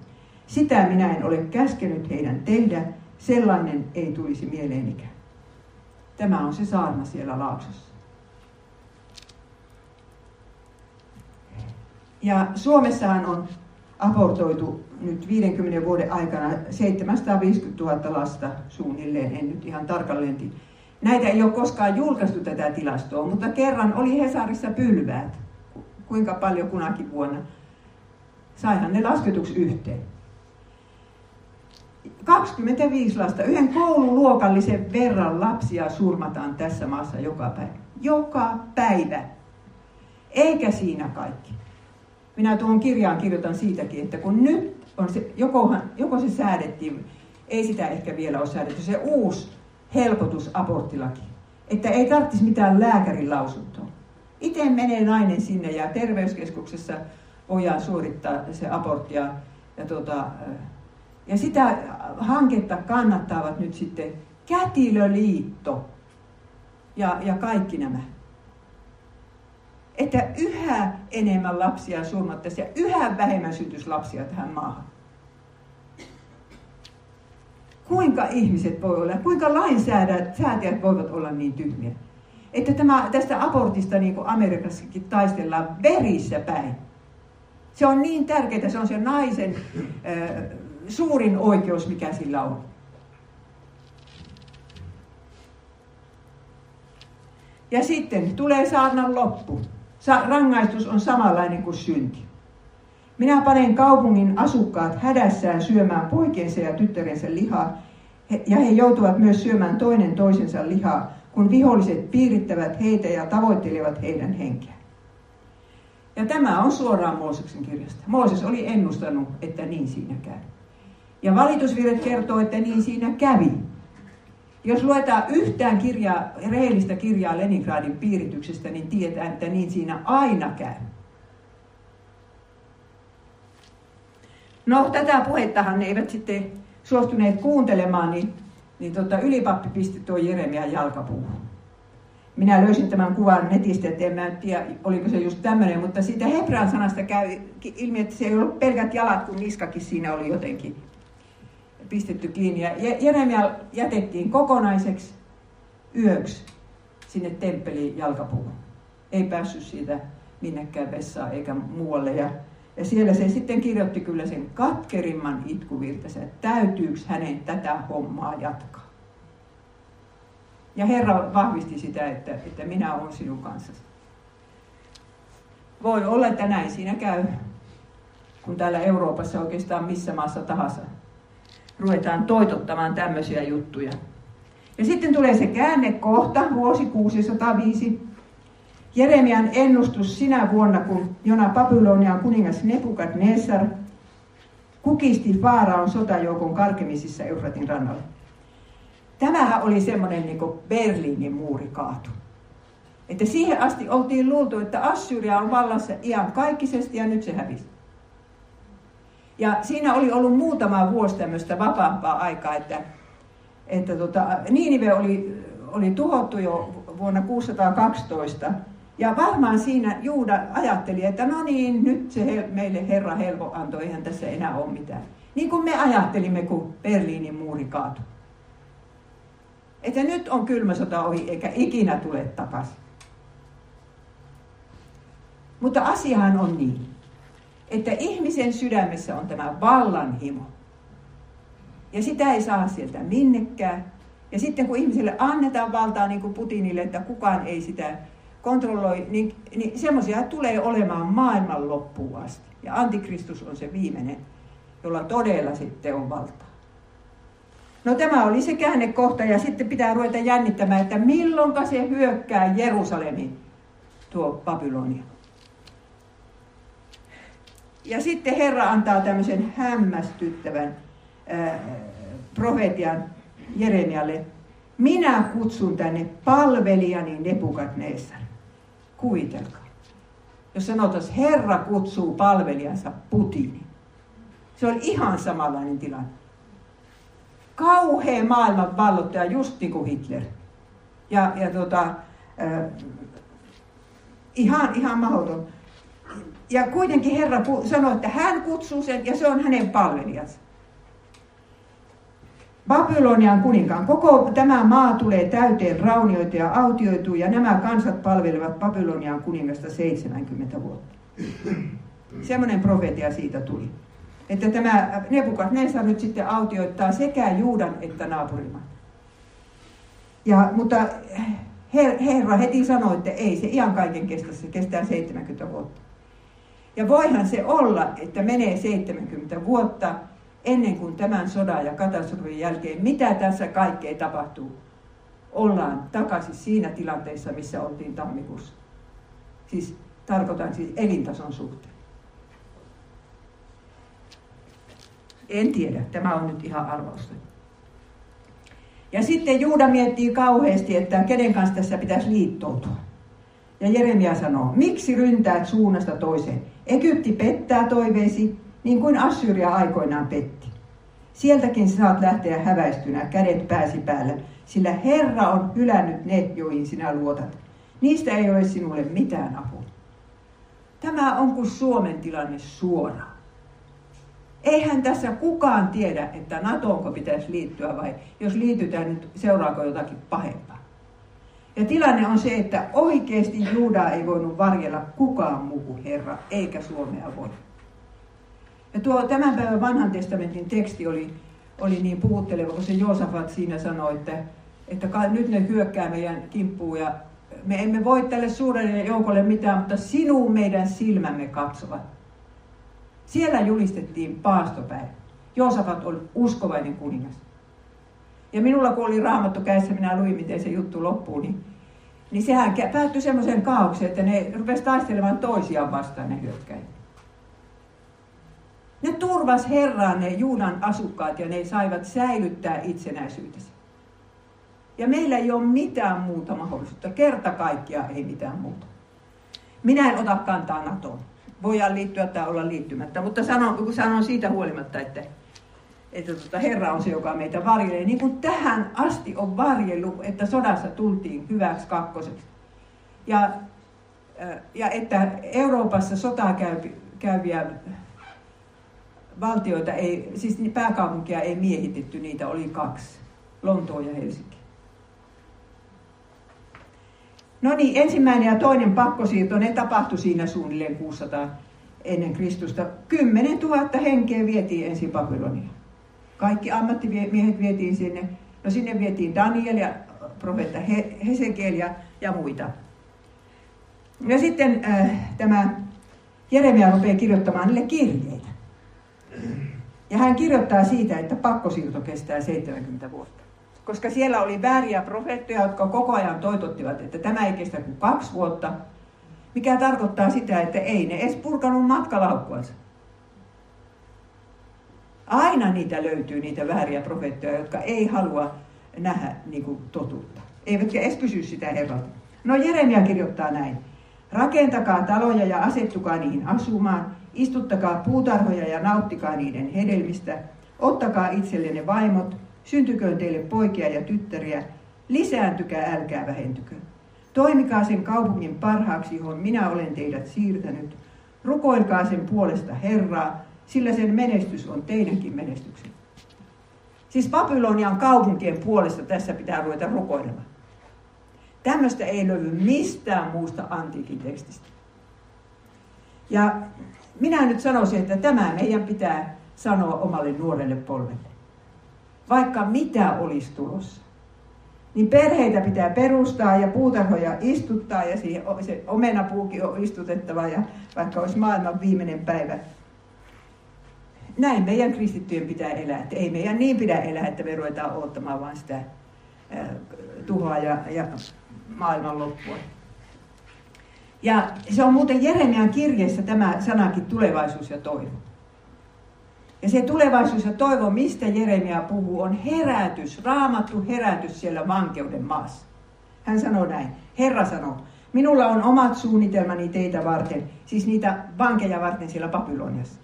Sitä minä en ole käskenyt heidän tehdä, sellainen ei tulisi mieleenikään. Tämä on se saarna siellä laaksossa. Ja Suomessahan on abortoitu nyt 50 vuoden aikana 750 000 lasta suunnilleen, en nyt ihan tarkalleen Näitä ei ole koskaan julkaistu tätä tilastoa, mutta kerran oli Hesarissa pylväät, kuinka paljon kunakin vuonna. Saihan ne lasketuksi yhteen. 25 lasta, yhden koululuokallisen verran lapsia surmataan tässä maassa joka päivä. Joka päivä. Eikä siinä kaikki. Minä tuon kirjaan kirjoitan siitäkin, että kun nyt on se, joko, joko se säädettiin, ei sitä ehkä vielä ole säädetty, se uusi helpotus aborttilaki. Että ei tarvitsisi mitään lääkärin lausuntoa. Itse menee nainen sinne ja terveyskeskuksessa voidaan suorittaa se abortti. Ja, ja, tuota, ja sitä hanketta kannattavat nyt sitten Kätilöliitto ja, ja kaikki nämä. Että yhä enemmän lapsia surmattaisiin ja yhä vähemmän sytyisi lapsia tähän maahan kuinka ihmiset voi olla, kuinka lainsäätäjät voivat olla niin tyhmiä. Että tämä, tästä abortista niin kuin Amerikassakin taistellaan verissä päin. Se on niin tärkeää, se on se naisen äh, suurin oikeus, mikä sillä on. Ja sitten tulee saarnan loppu. Sa- rangaistus on samanlainen kuin synti. Minä panen kaupungin asukkaat hädässään syömään poikiensa ja tyttärensä lihaa, ja he joutuvat myös syömään toinen toisensa lihaa, kun viholliset piirittävät heitä ja tavoittelevat heidän henkeä. Ja tämä on suoraan Mooseksen kirjasta. Mooses oli ennustanut, että niin siinä käy. Ja valitusvirret kertoo, että niin siinä kävi. Jos luetaan yhtään kirjaa, rehellistä kirjaa Leningradin piirityksestä, niin tietää, että niin siinä aina käy. No tätä puhettahan ne eivät sitten suostuneet kuuntelemaan, niin niin tota, ylipappi pisti tuo Jeremia jalkapuuhun. Minä löysin tämän kuvan netistä, että en mä tiedä, oliko se just tämmöinen, mutta siitä hebrean sanasta käy ilmi, että se ei ollut pelkät jalat, kun niskakin siinä oli jotenkin pistetty kiinni. Ja Jeremia jätettiin kokonaiseksi yöksi sinne temppeliin jalkapuuhun. Ei päässyt siitä minnekään vessaan eikä muualle. Ja, ja siellä se sitten kirjoitti kyllä sen katkerimman itkuvirtensä, että täytyykö hänen tätä hommaa jatkaa. Ja Herra vahvisti sitä, että, että minä olen sinun kanssasi. Voi olla, että näin siinä käy, kun täällä Euroopassa oikeastaan missä maassa tahansa ruvetaan toitottamaan tämmöisiä juttuja. Ja sitten tulee se käännekohta, vuosi 605. Jeremian ennustus sinä vuonna, kun Jona Babylonian kuningas Nebukadnessar kukisti Faaraon sotajoukon karkemisissa Eufratin rannalla. Tämähän oli semmoinen niin kuin Berliinin muuri kaatu. Että siihen asti oltiin luultu, että Assyria on vallassa ihan kaikkisesti ja nyt se hävisi. Ja siinä oli ollut muutama vuosi tämmöistä vapaampaa aikaa, että, että tota, Niinive oli, oli tuhottu jo vuonna 612. Ja varmaan siinä Juuda ajatteli, että no niin, nyt se meille Herra helvo antoi, eihän tässä enää ole mitään. Niin kuin me ajattelimme, kun Berliinin muuri kaatui. Että nyt on kylmä sota ohi, eikä ikinä tule takaisin. Mutta asiahan on niin, että ihmisen sydämessä on tämä vallanhimo. Ja sitä ei saa sieltä minnekään. Ja sitten kun ihmiselle annetaan valtaa, niin kuin Putinille, että kukaan ei sitä kontrolloi, niin, niin semmoisia tulee olemaan maailman loppuun asti. Ja antikristus on se viimeinen, jolla todella sitten on valtaa. No tämä oli se käännekohta ja sitten pitää ruveta jännittämään, että milloinka se hyökkää Jerusalemiin, tuo Babylonia. Ja sitten Herra antaa tämmöisen hämmästyttävän äh, profetian Jeremialle. Minä kutsun tänne palvelijani Nebukadnessar. Kuvitelkaa. Jos sanotaan, Herra kutsuu palvelijansa Putinin. Se oli ihan samanlainen tilanne. Kauhea maailman vallottaja, just niin kuin Hitler. Ja, ja tota, äh, ihan, ihan mahdoton ja kuitenkin Herra sanoi, että hän kutsuu sen ja se on hänen palvelijansa. Babylonian kuninkaan. Koko tämä maa tulee täyteen raunioita ja autioituu ja nämä kansat palvelevat Babylonian kuningasta 70 vuotta. Semmoinen profetia siitä tuli. Että tämä Nebukadnessar nyt sitten autioittaa sekä Juudan että naapurimaan. Ja, mutta Herra heti sanoi, että ei se ihan kaiken kestä, se kestää 70 vuotta. Ja voihan se olla, että menee 70 vuotta ennen kuin tämän sodan ja katastrofin jälkeen, mitä tässä kaikkea tapahtuu, ollaan takaisin siinä tilanteessa, missä oltiin tammikuussa. Siis tarkoitan siis elintason suhteen. En tiedä, tämä on nyt ihan arvausta. Ja sitten Juuda miettii kauheasti, että kenen kanssa tässä pitäisi liittoutua. Ja Jeremia sanoo, miksi ryntäät suunnasta toiseen? Egypti pettää toiveesi, niin kuin Assyria aikoinaan petti. Sieltäkin saat lähteä häväistynä, kädet pääsi päällä, sillä Herra on hylännyt ne, joihin sinä luotat. Niistä ei ole sinulle mitään apua. Tämä on kuin Suomen tilanne suoraan. Eihän tässä kukaan tiedä, että NATOonko pitäisi liittyä vai jos liitytään, nyt seuraako jotakin pahempaa. Ja tilanne on se, että oikeasti Juudaa ei voinut varjella kukaan muu Herra, eikä Suomea voi. Ja tuo tämän päivän vanhan testamentin teksti oli, oli niin puhutteleva, kun se Joosafat siinä sanoi, että, että nyt ne hyökkää meidän kimppuun ja me emme voi tälle suurelle joukolle mitään, mutta sinun meidän silmämme katsovat. Siellä julistettiin paastopäivä. Joosafat oli uskovainen kuningas. Ja minulla kun oli raamattu kädessä, minä luin miten se juttu loppuu, niin, niin sehän päättyi semmoiseen kaaukseen, että ne rupesivat taistelemaan toisiaan vastaan ne hyökkäjät. Ne turvas Herraan ne Juudan asukkaat ja ne saivat säilyttää itsenäisyytensä. Ja meillä ei ole mitään muuta mahdollisuutta. Kerta kaikkia ei mitään muuta. Minä en ota kantaa NATOon. Voidaan liittyä tai olla liittymättä, mutta sanon, sanon siitä huolimatta, että että tota Herra on se, joka meitä varjelee. Niin kuin tähän asti on varjellut, että sodassa tultiin hyväksi kakkoseksi. Ja, ja että Euroopassa sotaa käyviä valtioita, ei, siis pääkaupunkia ei miehitetty, niitä oli kaksi. Lontoo ja Helsinki. No niin, ensimmäinen ja toinen pakkosiirto, ne tapahtui siinä suunnilleen 600 ennen Kristusta. 10 000 henkeä vietiin ensin Babylonia. Kaikki ammattimiehet vietiin sinne. No sinne vietiin Daniel ja profeetta Hesekiel ja, ja muita. Ja sitten äh, tämä Jeremia rupeaa kirjoittamaan niille kirjeitä. Ja hän kirjoittaa siitä, että pakkosiirto kestää 70 vuotta. Koska siellä oli vääriä profeettoja, jotka koko ajan toitottivat, että tämä ei kestä kuin kaksi vuotta. Mikä tarkoittaa sitä, että ei ne edes purkanut matkalaukkuansa. Aina niitä löytyy, niitä vääriä profeettoja, jotka ei halua nähdä niin kuin, totuutta. Eivätkä edes kysy sitä Herralta. No Jeremia kirjoittaa näin. Rakentakaa taloja ja asettukaa niihin asumaan. Istuttakaa puutarhoja ja nauttikaa niiden hedelmistä. Ottakaa itsellenne vaimot. Syntyköön teille poikia ja tyttäriä. Lisääntykää, älkää vähentykö. Toimikaa sen kaupungin parhaaksi, johon minä olen teidät siirtänyt. Rukoilkaa sen puolesta Herraa, sillä sen menestys on teidänkin menestyksen. Siis Babylonian kaupunkien puolesta tässä pitää ruveta rukoilemaan. Tämmöistä ei löydy mistään muusta antiikin tekstistä. Ja minä nyt sanoisin, että tämä meidän pitää sanoa omalle nuorelle polvelle. Vaikka mitä olisi tulossa. Niin perheitä pitää perustaa ja puutarhoja istuttaa ja siihen se omenapuukin on istutettava ja vaikka olisi maailman viimeinen päivä. Näin meidän kristittyjen pitää elää. Että ei meidän niin pidä elää, että me ruvetaan odottamaan vain sitä tuhoa ja, ja maailman loppua. Ja se on muuten Jeremian kirjeessä tämä sanakin tulevaisuus ja toivo. Ja se tulevaisuus ja toivo, mistä Jeremia puhuu, on herätys, raamattu herätys siellä vankeuden maassa. Hän sanoo näin, Herra sanoo, minulla on omat suunnitelmani teitä varten, siis niitä vankeja varten siellä Babyloniassa.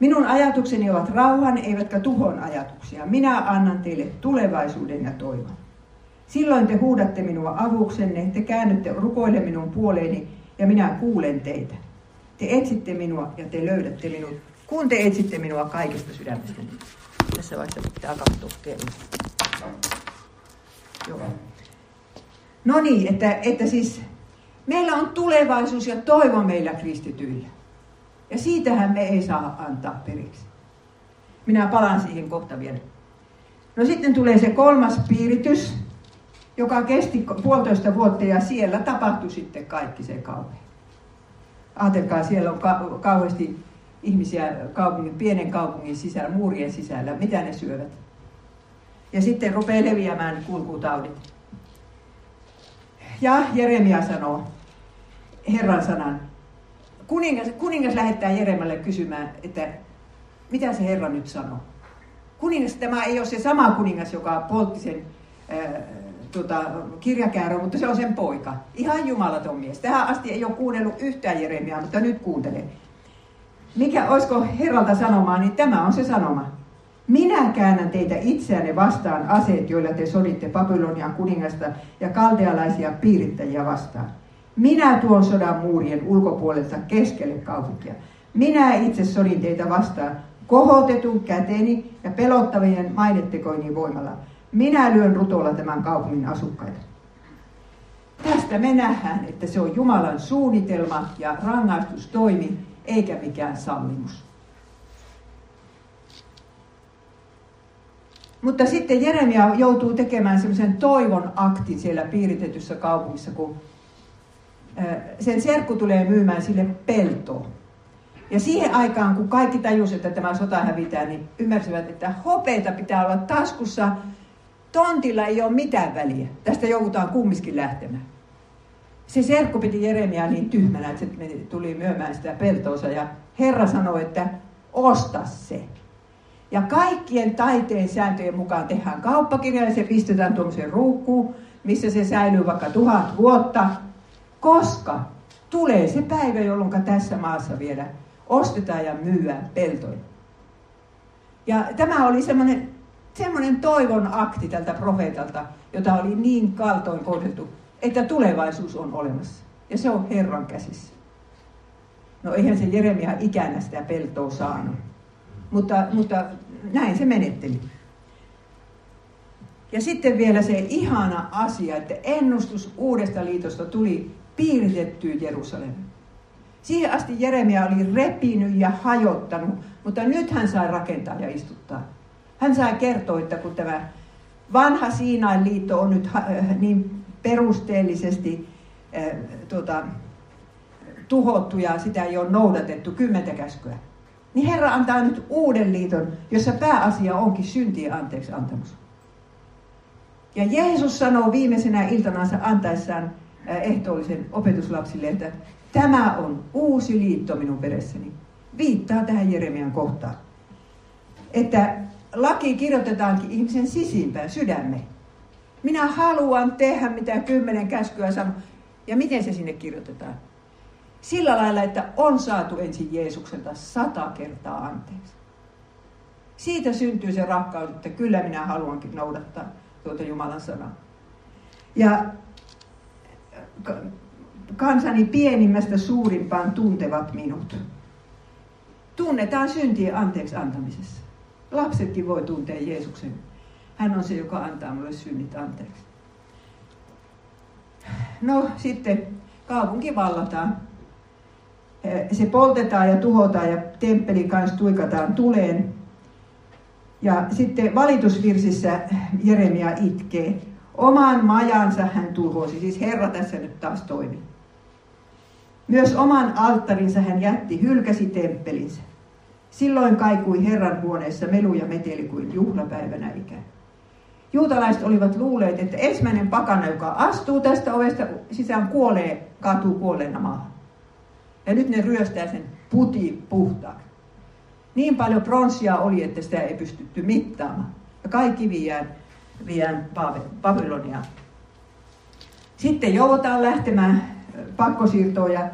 Minun ajatukseni ovat rauhan eivätkä tuhon ajatuksia. Minä annan teille tulevaisuuden ja toivon. Silloin te huudatte minua avuksenne, te käännytte rukoille minun puoleeni ja minä kuulen teitä. Te etsitte minua ja te löydätte minut, kun te etsitte minua kaikesta sydämestä. Tässä vaiheessa pitää katsoa kello. Joo. No niin, että, että siis meillä on tulevaisuus ja toivo meillä kristityillä. Ja siitähän me ei saa antaa periksi. Minä palaan siihen kohta vielä. No sitten tulee se kolmas piiritys, joka kesti puolitoista vuotta ja siellä tapahtui sitten kaikki se kauhean. Ajatelkaa, siellä on ka- kauheasti ihmisiä kaupungin, pienen kaupungin sisällä, muurien sisällä, mitä ne syövät. Ja sitten rupeaa leviämään kulkutaudit. Ja Jeremia sanoo Herran sanan. Kuningas, kuningas lähettää Jeremalle kysymään, että mitä se Herra nyt sanoo. Kuningas, tämä ei ole se sama kuningas, joka poltti sen tota, kirjakäärö, mutta se on sen poika. Ihan jumalaton mies. Tähän asti ei ole kuunnellut yhtään Jeremiaa, mutta nyt kuuntelee. Mikä olisiko Herralta sanomaa, niin tämä on se sanoma. Minä käännän teitä itseänne vastaan aseet, joilla te soditte Babylonian kuningasta ja kaldealaisia piirittäjiä vastaan. Minä tuon sodan muurien ulkopuolelta keskelle kaupunkia. Minä itse sodin teitä vastaan kohotetun käteni ja pelottavien mainettekoini voimalla. Minä lyön rutolla tämän kaupungin asukkaita. Tästä me nähdään, että se on Jumalan suunnitelma ja rangaistustoimi, eikä mikään sallimus. Mutta sitten Jeremia joutuu tekemään semmoisen toivon aktin siellä piiritetyssä kaupungissa, kun sen serkku tulee myymään sille peltoa. Ja siihen aikaan, kun kaikki tajusivat, että tämä sota hävitään, niin ymmärsivät, että hopeita pitää olla taskussa Tontilla ei ole mitään väliä. Tästä joudutaan kumminkin lähtemään. Se serkku piti Jeremia niin tyhmänä, että se tuli myymään sitä peltoosa ja Herra sanoi, että osta se. Ja kaikkien taiteen sääntöjen mukaan tehdään kauppakirja ja se pistetään tuommoiseen ruukkuun, missä se säilyy vaikka tuhat vuotta, koska tulee se päivä, jolloin tässä maassa vielä ostetaan ja myyään peltoja. Ja tämä oli semmoinen, semmoinen toivon akti tältä profeetalta, jota oli niin kaltoin kohdeltu, että tulevaisuus on olemassa. Ja se on Herran käsissä. No eihän se Jeremia ikänä sitä peltoa saanut. Mutta, mutta näin se menetteli. Ja sitten vielä se ihana asia, että ennustus uudesta liitosta tuli piiritettyyn Jerusalemiin. Siihen asti Jeremia oli repinyt ja hajottanut, mutta nyt hän sai rakentaa ja istuttaa. Hän sai kertoa, että kun tämä vanha Siinain liitto on nyt niin perusteellisesti äh, tuota, tuhottu ja sitä ei ole noudatettu, kymmentä käskyä. Niin Herra antaa nyt uuden liiton, jossa pääasia onkin syntien anteeksi antamus. Ja Jeesus sanoo viimeisenä iltanansa antaessaan ehtoollisen opetuslapsille, että tämä on uusi liitto minun veressäni. Viittaa tähän Jeremian kohtaan. Että laki kirjoitetaankin ihmisen sisimpään, sydämeen. Minä haluan tehdä, mitä kymmenen käskyä sanoo. Ja miten se sinne kirjoitetaan? Sillä lailla, että on saatu ensin Jeesukselta sata kertaa anteeksi. Siitä syntyy se rakkaus, että kyllä minä haluankin noudattaa tuota Jumalan sanaa. Ja kansani pienimmästä suurimpaan tuntevat minut. Tunnetaan syntien anteeksi antamisessa. Lapsetkin voi tuntea Jeesuksen. Hän on se, joka antaa mulle synnit anteeksi. No sitten kaupunki vallataan. Se poltetaan ja tuhotaan ja temppeli kanssa tuikataan tuleen. Ja sitten valitusvirsissä Jeremia itkee. Oman majansa hän tuhosi, siis Herra tässä nyt taas toimi. Myös oman alttarinsa hän jätti, hylkäsi temppelinsä. Silloin kaikui Herran huoneessa melu ja meteli kuin juhlapäivänä ikään. Juutalaiset olivat luulleet, että ensimmäinen pakana, joka astuu tästä ovesta sisään, kuolee, kaatuu kuolleena maahan. Ja nyt ne ryöstää sen puti puhtaaksi. Niin paljon pronssia oli, että sitä ei pystytty mittaamaan. Ja kaikki viiään, viiään Babyloniaan. Sitten joudutaan lähtemään pakkosiirtoon ja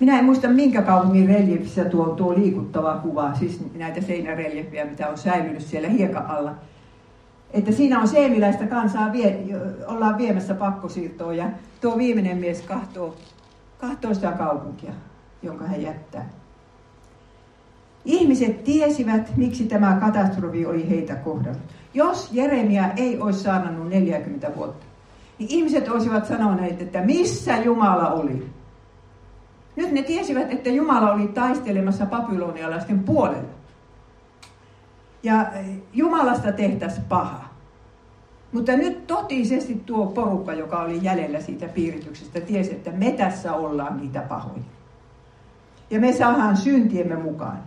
minä en muista minkä kaupungin reljefissä tuo, tuo liikuttava kuva, siis näitä seinäreljefiä, mitä on säilynyt siellä hiekan alla. Että siinä on seemiläistä kansaa, vie, ollaan viemässä pakkosiirtoon ja tuo viimeinen mies kahtoo, kahtoo sitä kaupunkia, jonka hän jättää. Ihmiset tiesivät, miksi tämä katastrofi oli heitä kohdannut. Jos Jeremia ei olisi saanut 40 vuotta, niin ihmiset olisivat sanoneet, että missä Jumala oli. Nyt ne tiesivät, että Jumala oli taistelemassa babylonialaisten puolella. Ja Jumalasta tehtäisiin paha. Mutta nyt totisesti tuo porukka, joka oli jäljellä siitä piirityksestä, tiesi, että me tässä ollaan niitä pahoja. Ja me saadaan syntiemme mukaan.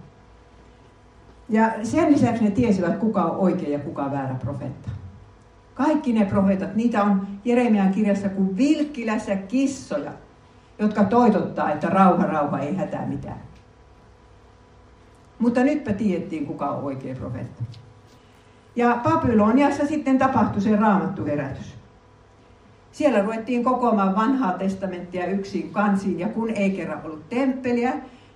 Ja sen lisäksi ne tiesivät, kuka on oikea ja kuka on väärä profeetta. Kaikki ne profeetat, niitä on Jeremian kirjassa kuin vilkkilässä kissoja, jotka toitottaa, että rauha, rauha, ei hätää mitään. Mutta nytpä tiedettiin, kuka on oikea profeetta. Ja Babyloniassa sitten tapahtui se raamattu herätys. Siellä ruvettiin kokoamaan vanhaa testamenttia yksin kansiin, ja kun ei kerran ollut temppeliä,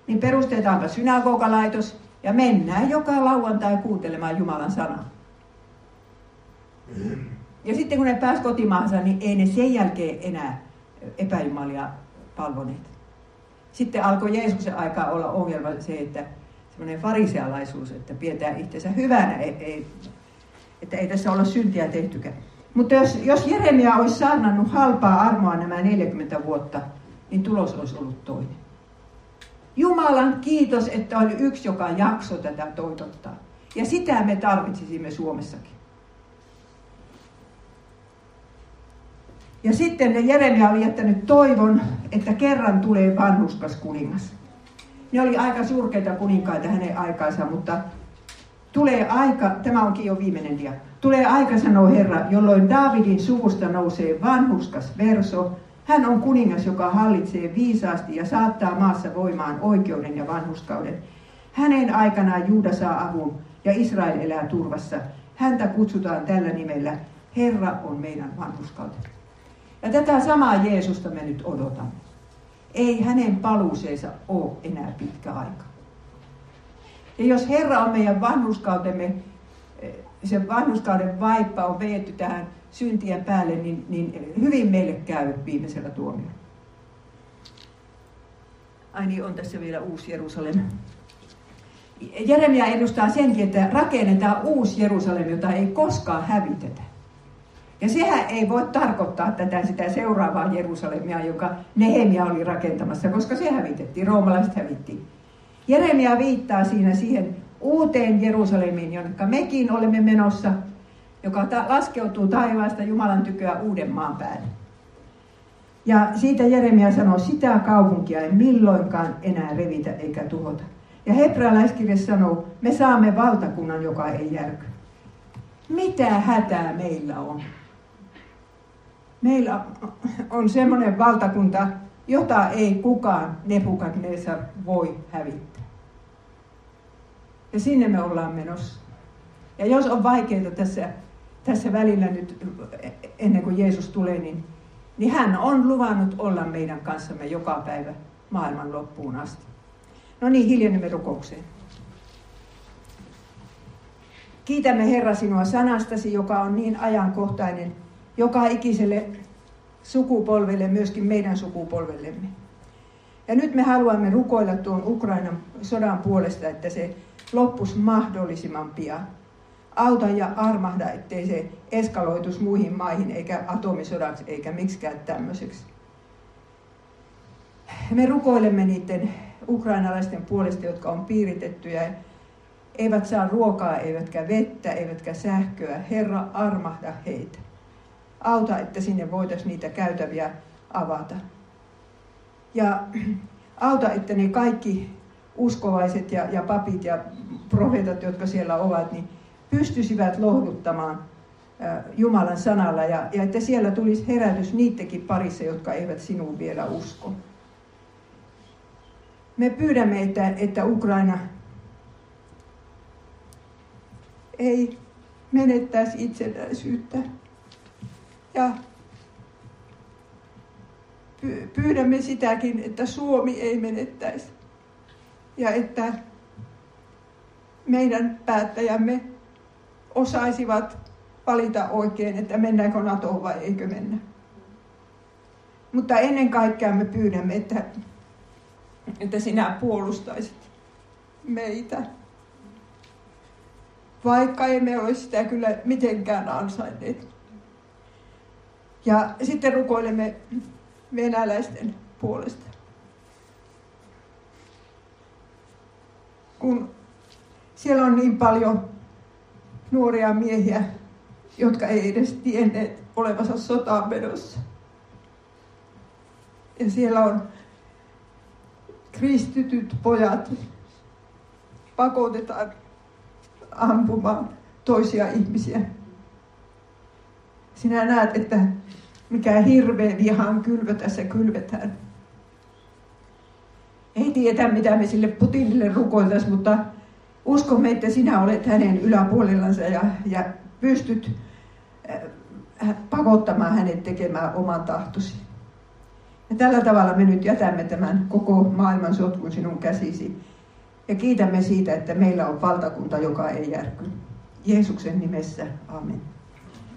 niin perustetaanpa synagogalaitos, ja mennään joka lauantai kuuntelemaan Jumalan sanaa. Ja sitten kun ne pääs kotimaansa, niin ei ne sen jälkeen enää epäjumalia palvoneet. Sitten alkoi Jeesuksen aikaa olla ongelma se, että semmoinen farisealaisuus, että pidetään itsensä hyvänä, ei, ei, että ei tässä olla syntiä tehtykään. Mutta jos, jos Jeremia olisi saarnannut halpaa armoa nämä 40 vuotta, niin tulos olisi ollut toinen. Jumalan kiitos, että oli yksi, joka jakso tätä toitottaa. Ja sitä me tarvitsisimme Suomessakin. Ja sitten Jeremia oli jättänyt toivon, että kerran tulee vanhuskas kuningas. Ne oli aika surkeita kuninkaita hänen aikansa, mutta tulee aika, tämä onkin jo viimeinen dia, tulee aika, sanoo Herra, jolloin Davidin suvusta nousee vanhuskas verso, hän on kuningas, joka hallitsee viisaasti ja saattaa maassa voimaan oikeuden ja vanhuskauden. Hänen aikanaan Juuda saa avun ja Israel elää turvassa. Häntä kutsutaan tällä nimellä. Herra on meidän vanhuskautemme. Ja tätä samaa Jeesusta me nyt odotamme. Ei hänen paluuseensa ole enää pitkä aika. Ja jos Herra on meidän vanhuskautemme, eh, se vanhuskauden vaippa on veetty tähän syntien päälle, niin, niin hyvin meille käy viimeisellä tuomiolla. Ai niin, on tässä vielä uusi Jerusalem. Jeremia edustaa senkin, että rakennetaan uusi Jerusalem, jota ei koskaan hävitetä. Ja sehän ei voi tarkoittaa tätä sitä seuraavaa Jerusalemia, joka Nehemia oli rakentamassa, koska se hävitettiin, roomalaiset hävittiin. Jeremia viittaa siinä siihen uuteen Jerusalemiin, jonka mekin olemme menossa, joka ta- laskeutuu taivaasta Jumalan tyköä uuden maan päälle. Ja siitä Jeremia sanoo, sitä kaupunkia ei milloinkaan enää revitä eikä tuhota. Ja hebrealaiskirja sanoo, me saamme valtakunnan, joka ei järky. Mitä hätää meillä on? Meillä on semmoinen valtakunta, jota ei kukaan Nebukadnezar voi hävittää. Ja sinne me ollaan menossa. Ja jos on vaikeita tässä, tässä välillä nyt, ennen kuin Jeesus tulee, niin, niin hän on luvannut olla meidän kanssamme joka päivä maailman loppuun asti. No niin, hiljennymme rukoukseen. Kiitämme Herra sinua sanastasi, joka on niin ajankohtainen joka ikiselle sukupolvelle, myöskin meidän sukupolvellemme. Ja nyt me haluamme rukoilla tuon Ukrainan sodan puolesta, että se loppus mahdollisimman pian. Auta ja armahda, ettei se eskaloitus muihin maihin, eikä atomisodaksi, eikä miksikään tämmöiseksi. Me rukoilemme niiden ukrainalaisten puolesta, jotka on piiritettyjä, eivät saa ruokaa, eivätkä vettä, eivätkä sähköä. Herra, armahda heitä. Auta, että sinne voitaisiin niitä käytäviä avata. Ja auta, että ne kaikki uskovaiset ja, ja papit ja profeetat, jotka siellä ovat, niin pystyisivät lohduttamaan Jumalan sanalla ja, ja että siellä tulisi herätys niidenkin parissa, jotka eivät sinuun vielä usko. Me pyydämme, että, että Ukraina ei menettäisi itsenäisyyttä. Ja pyydämme sitäkin, että Suomi ei menettäisi. Ja että meidän päättäjämme osaisivat valita oikein, että mennäänkö NATOon vai eikö mennä. Mutta ennen kaikkea me pyydämme, että että sinä puolustaisit meitä. Vaikka emme olisi sitä kyllä mitenkään ansainneet. Ja sitten rukoilemme venäläisten puolesta. Kun siellä on niin paljon nuoria miehiä, jotka ei edes tienneet olevansa sotaan menossa. Ja siellä on kristityt pojat pakotetaan ampumaan toisia ihmisiä. Sinä näet, että mikä hirveä vihan kylvö tässä kylvetään. Ei tiedä, mitä me sille Putinille rukoiltaisiin, mutta uskomme, että sinä olet hänen yläpuolellansa ja, ja pystyt äh, pakottamaan hänet tekemään oman tahtosi. Ja tällä tavalla me nyt jätämme tämän koko maailman sotkun sinun käsisi. Ja kiitämme siitä, että meillä on valtakunta, joka ei järky. Jeesuksen nimessä, amen.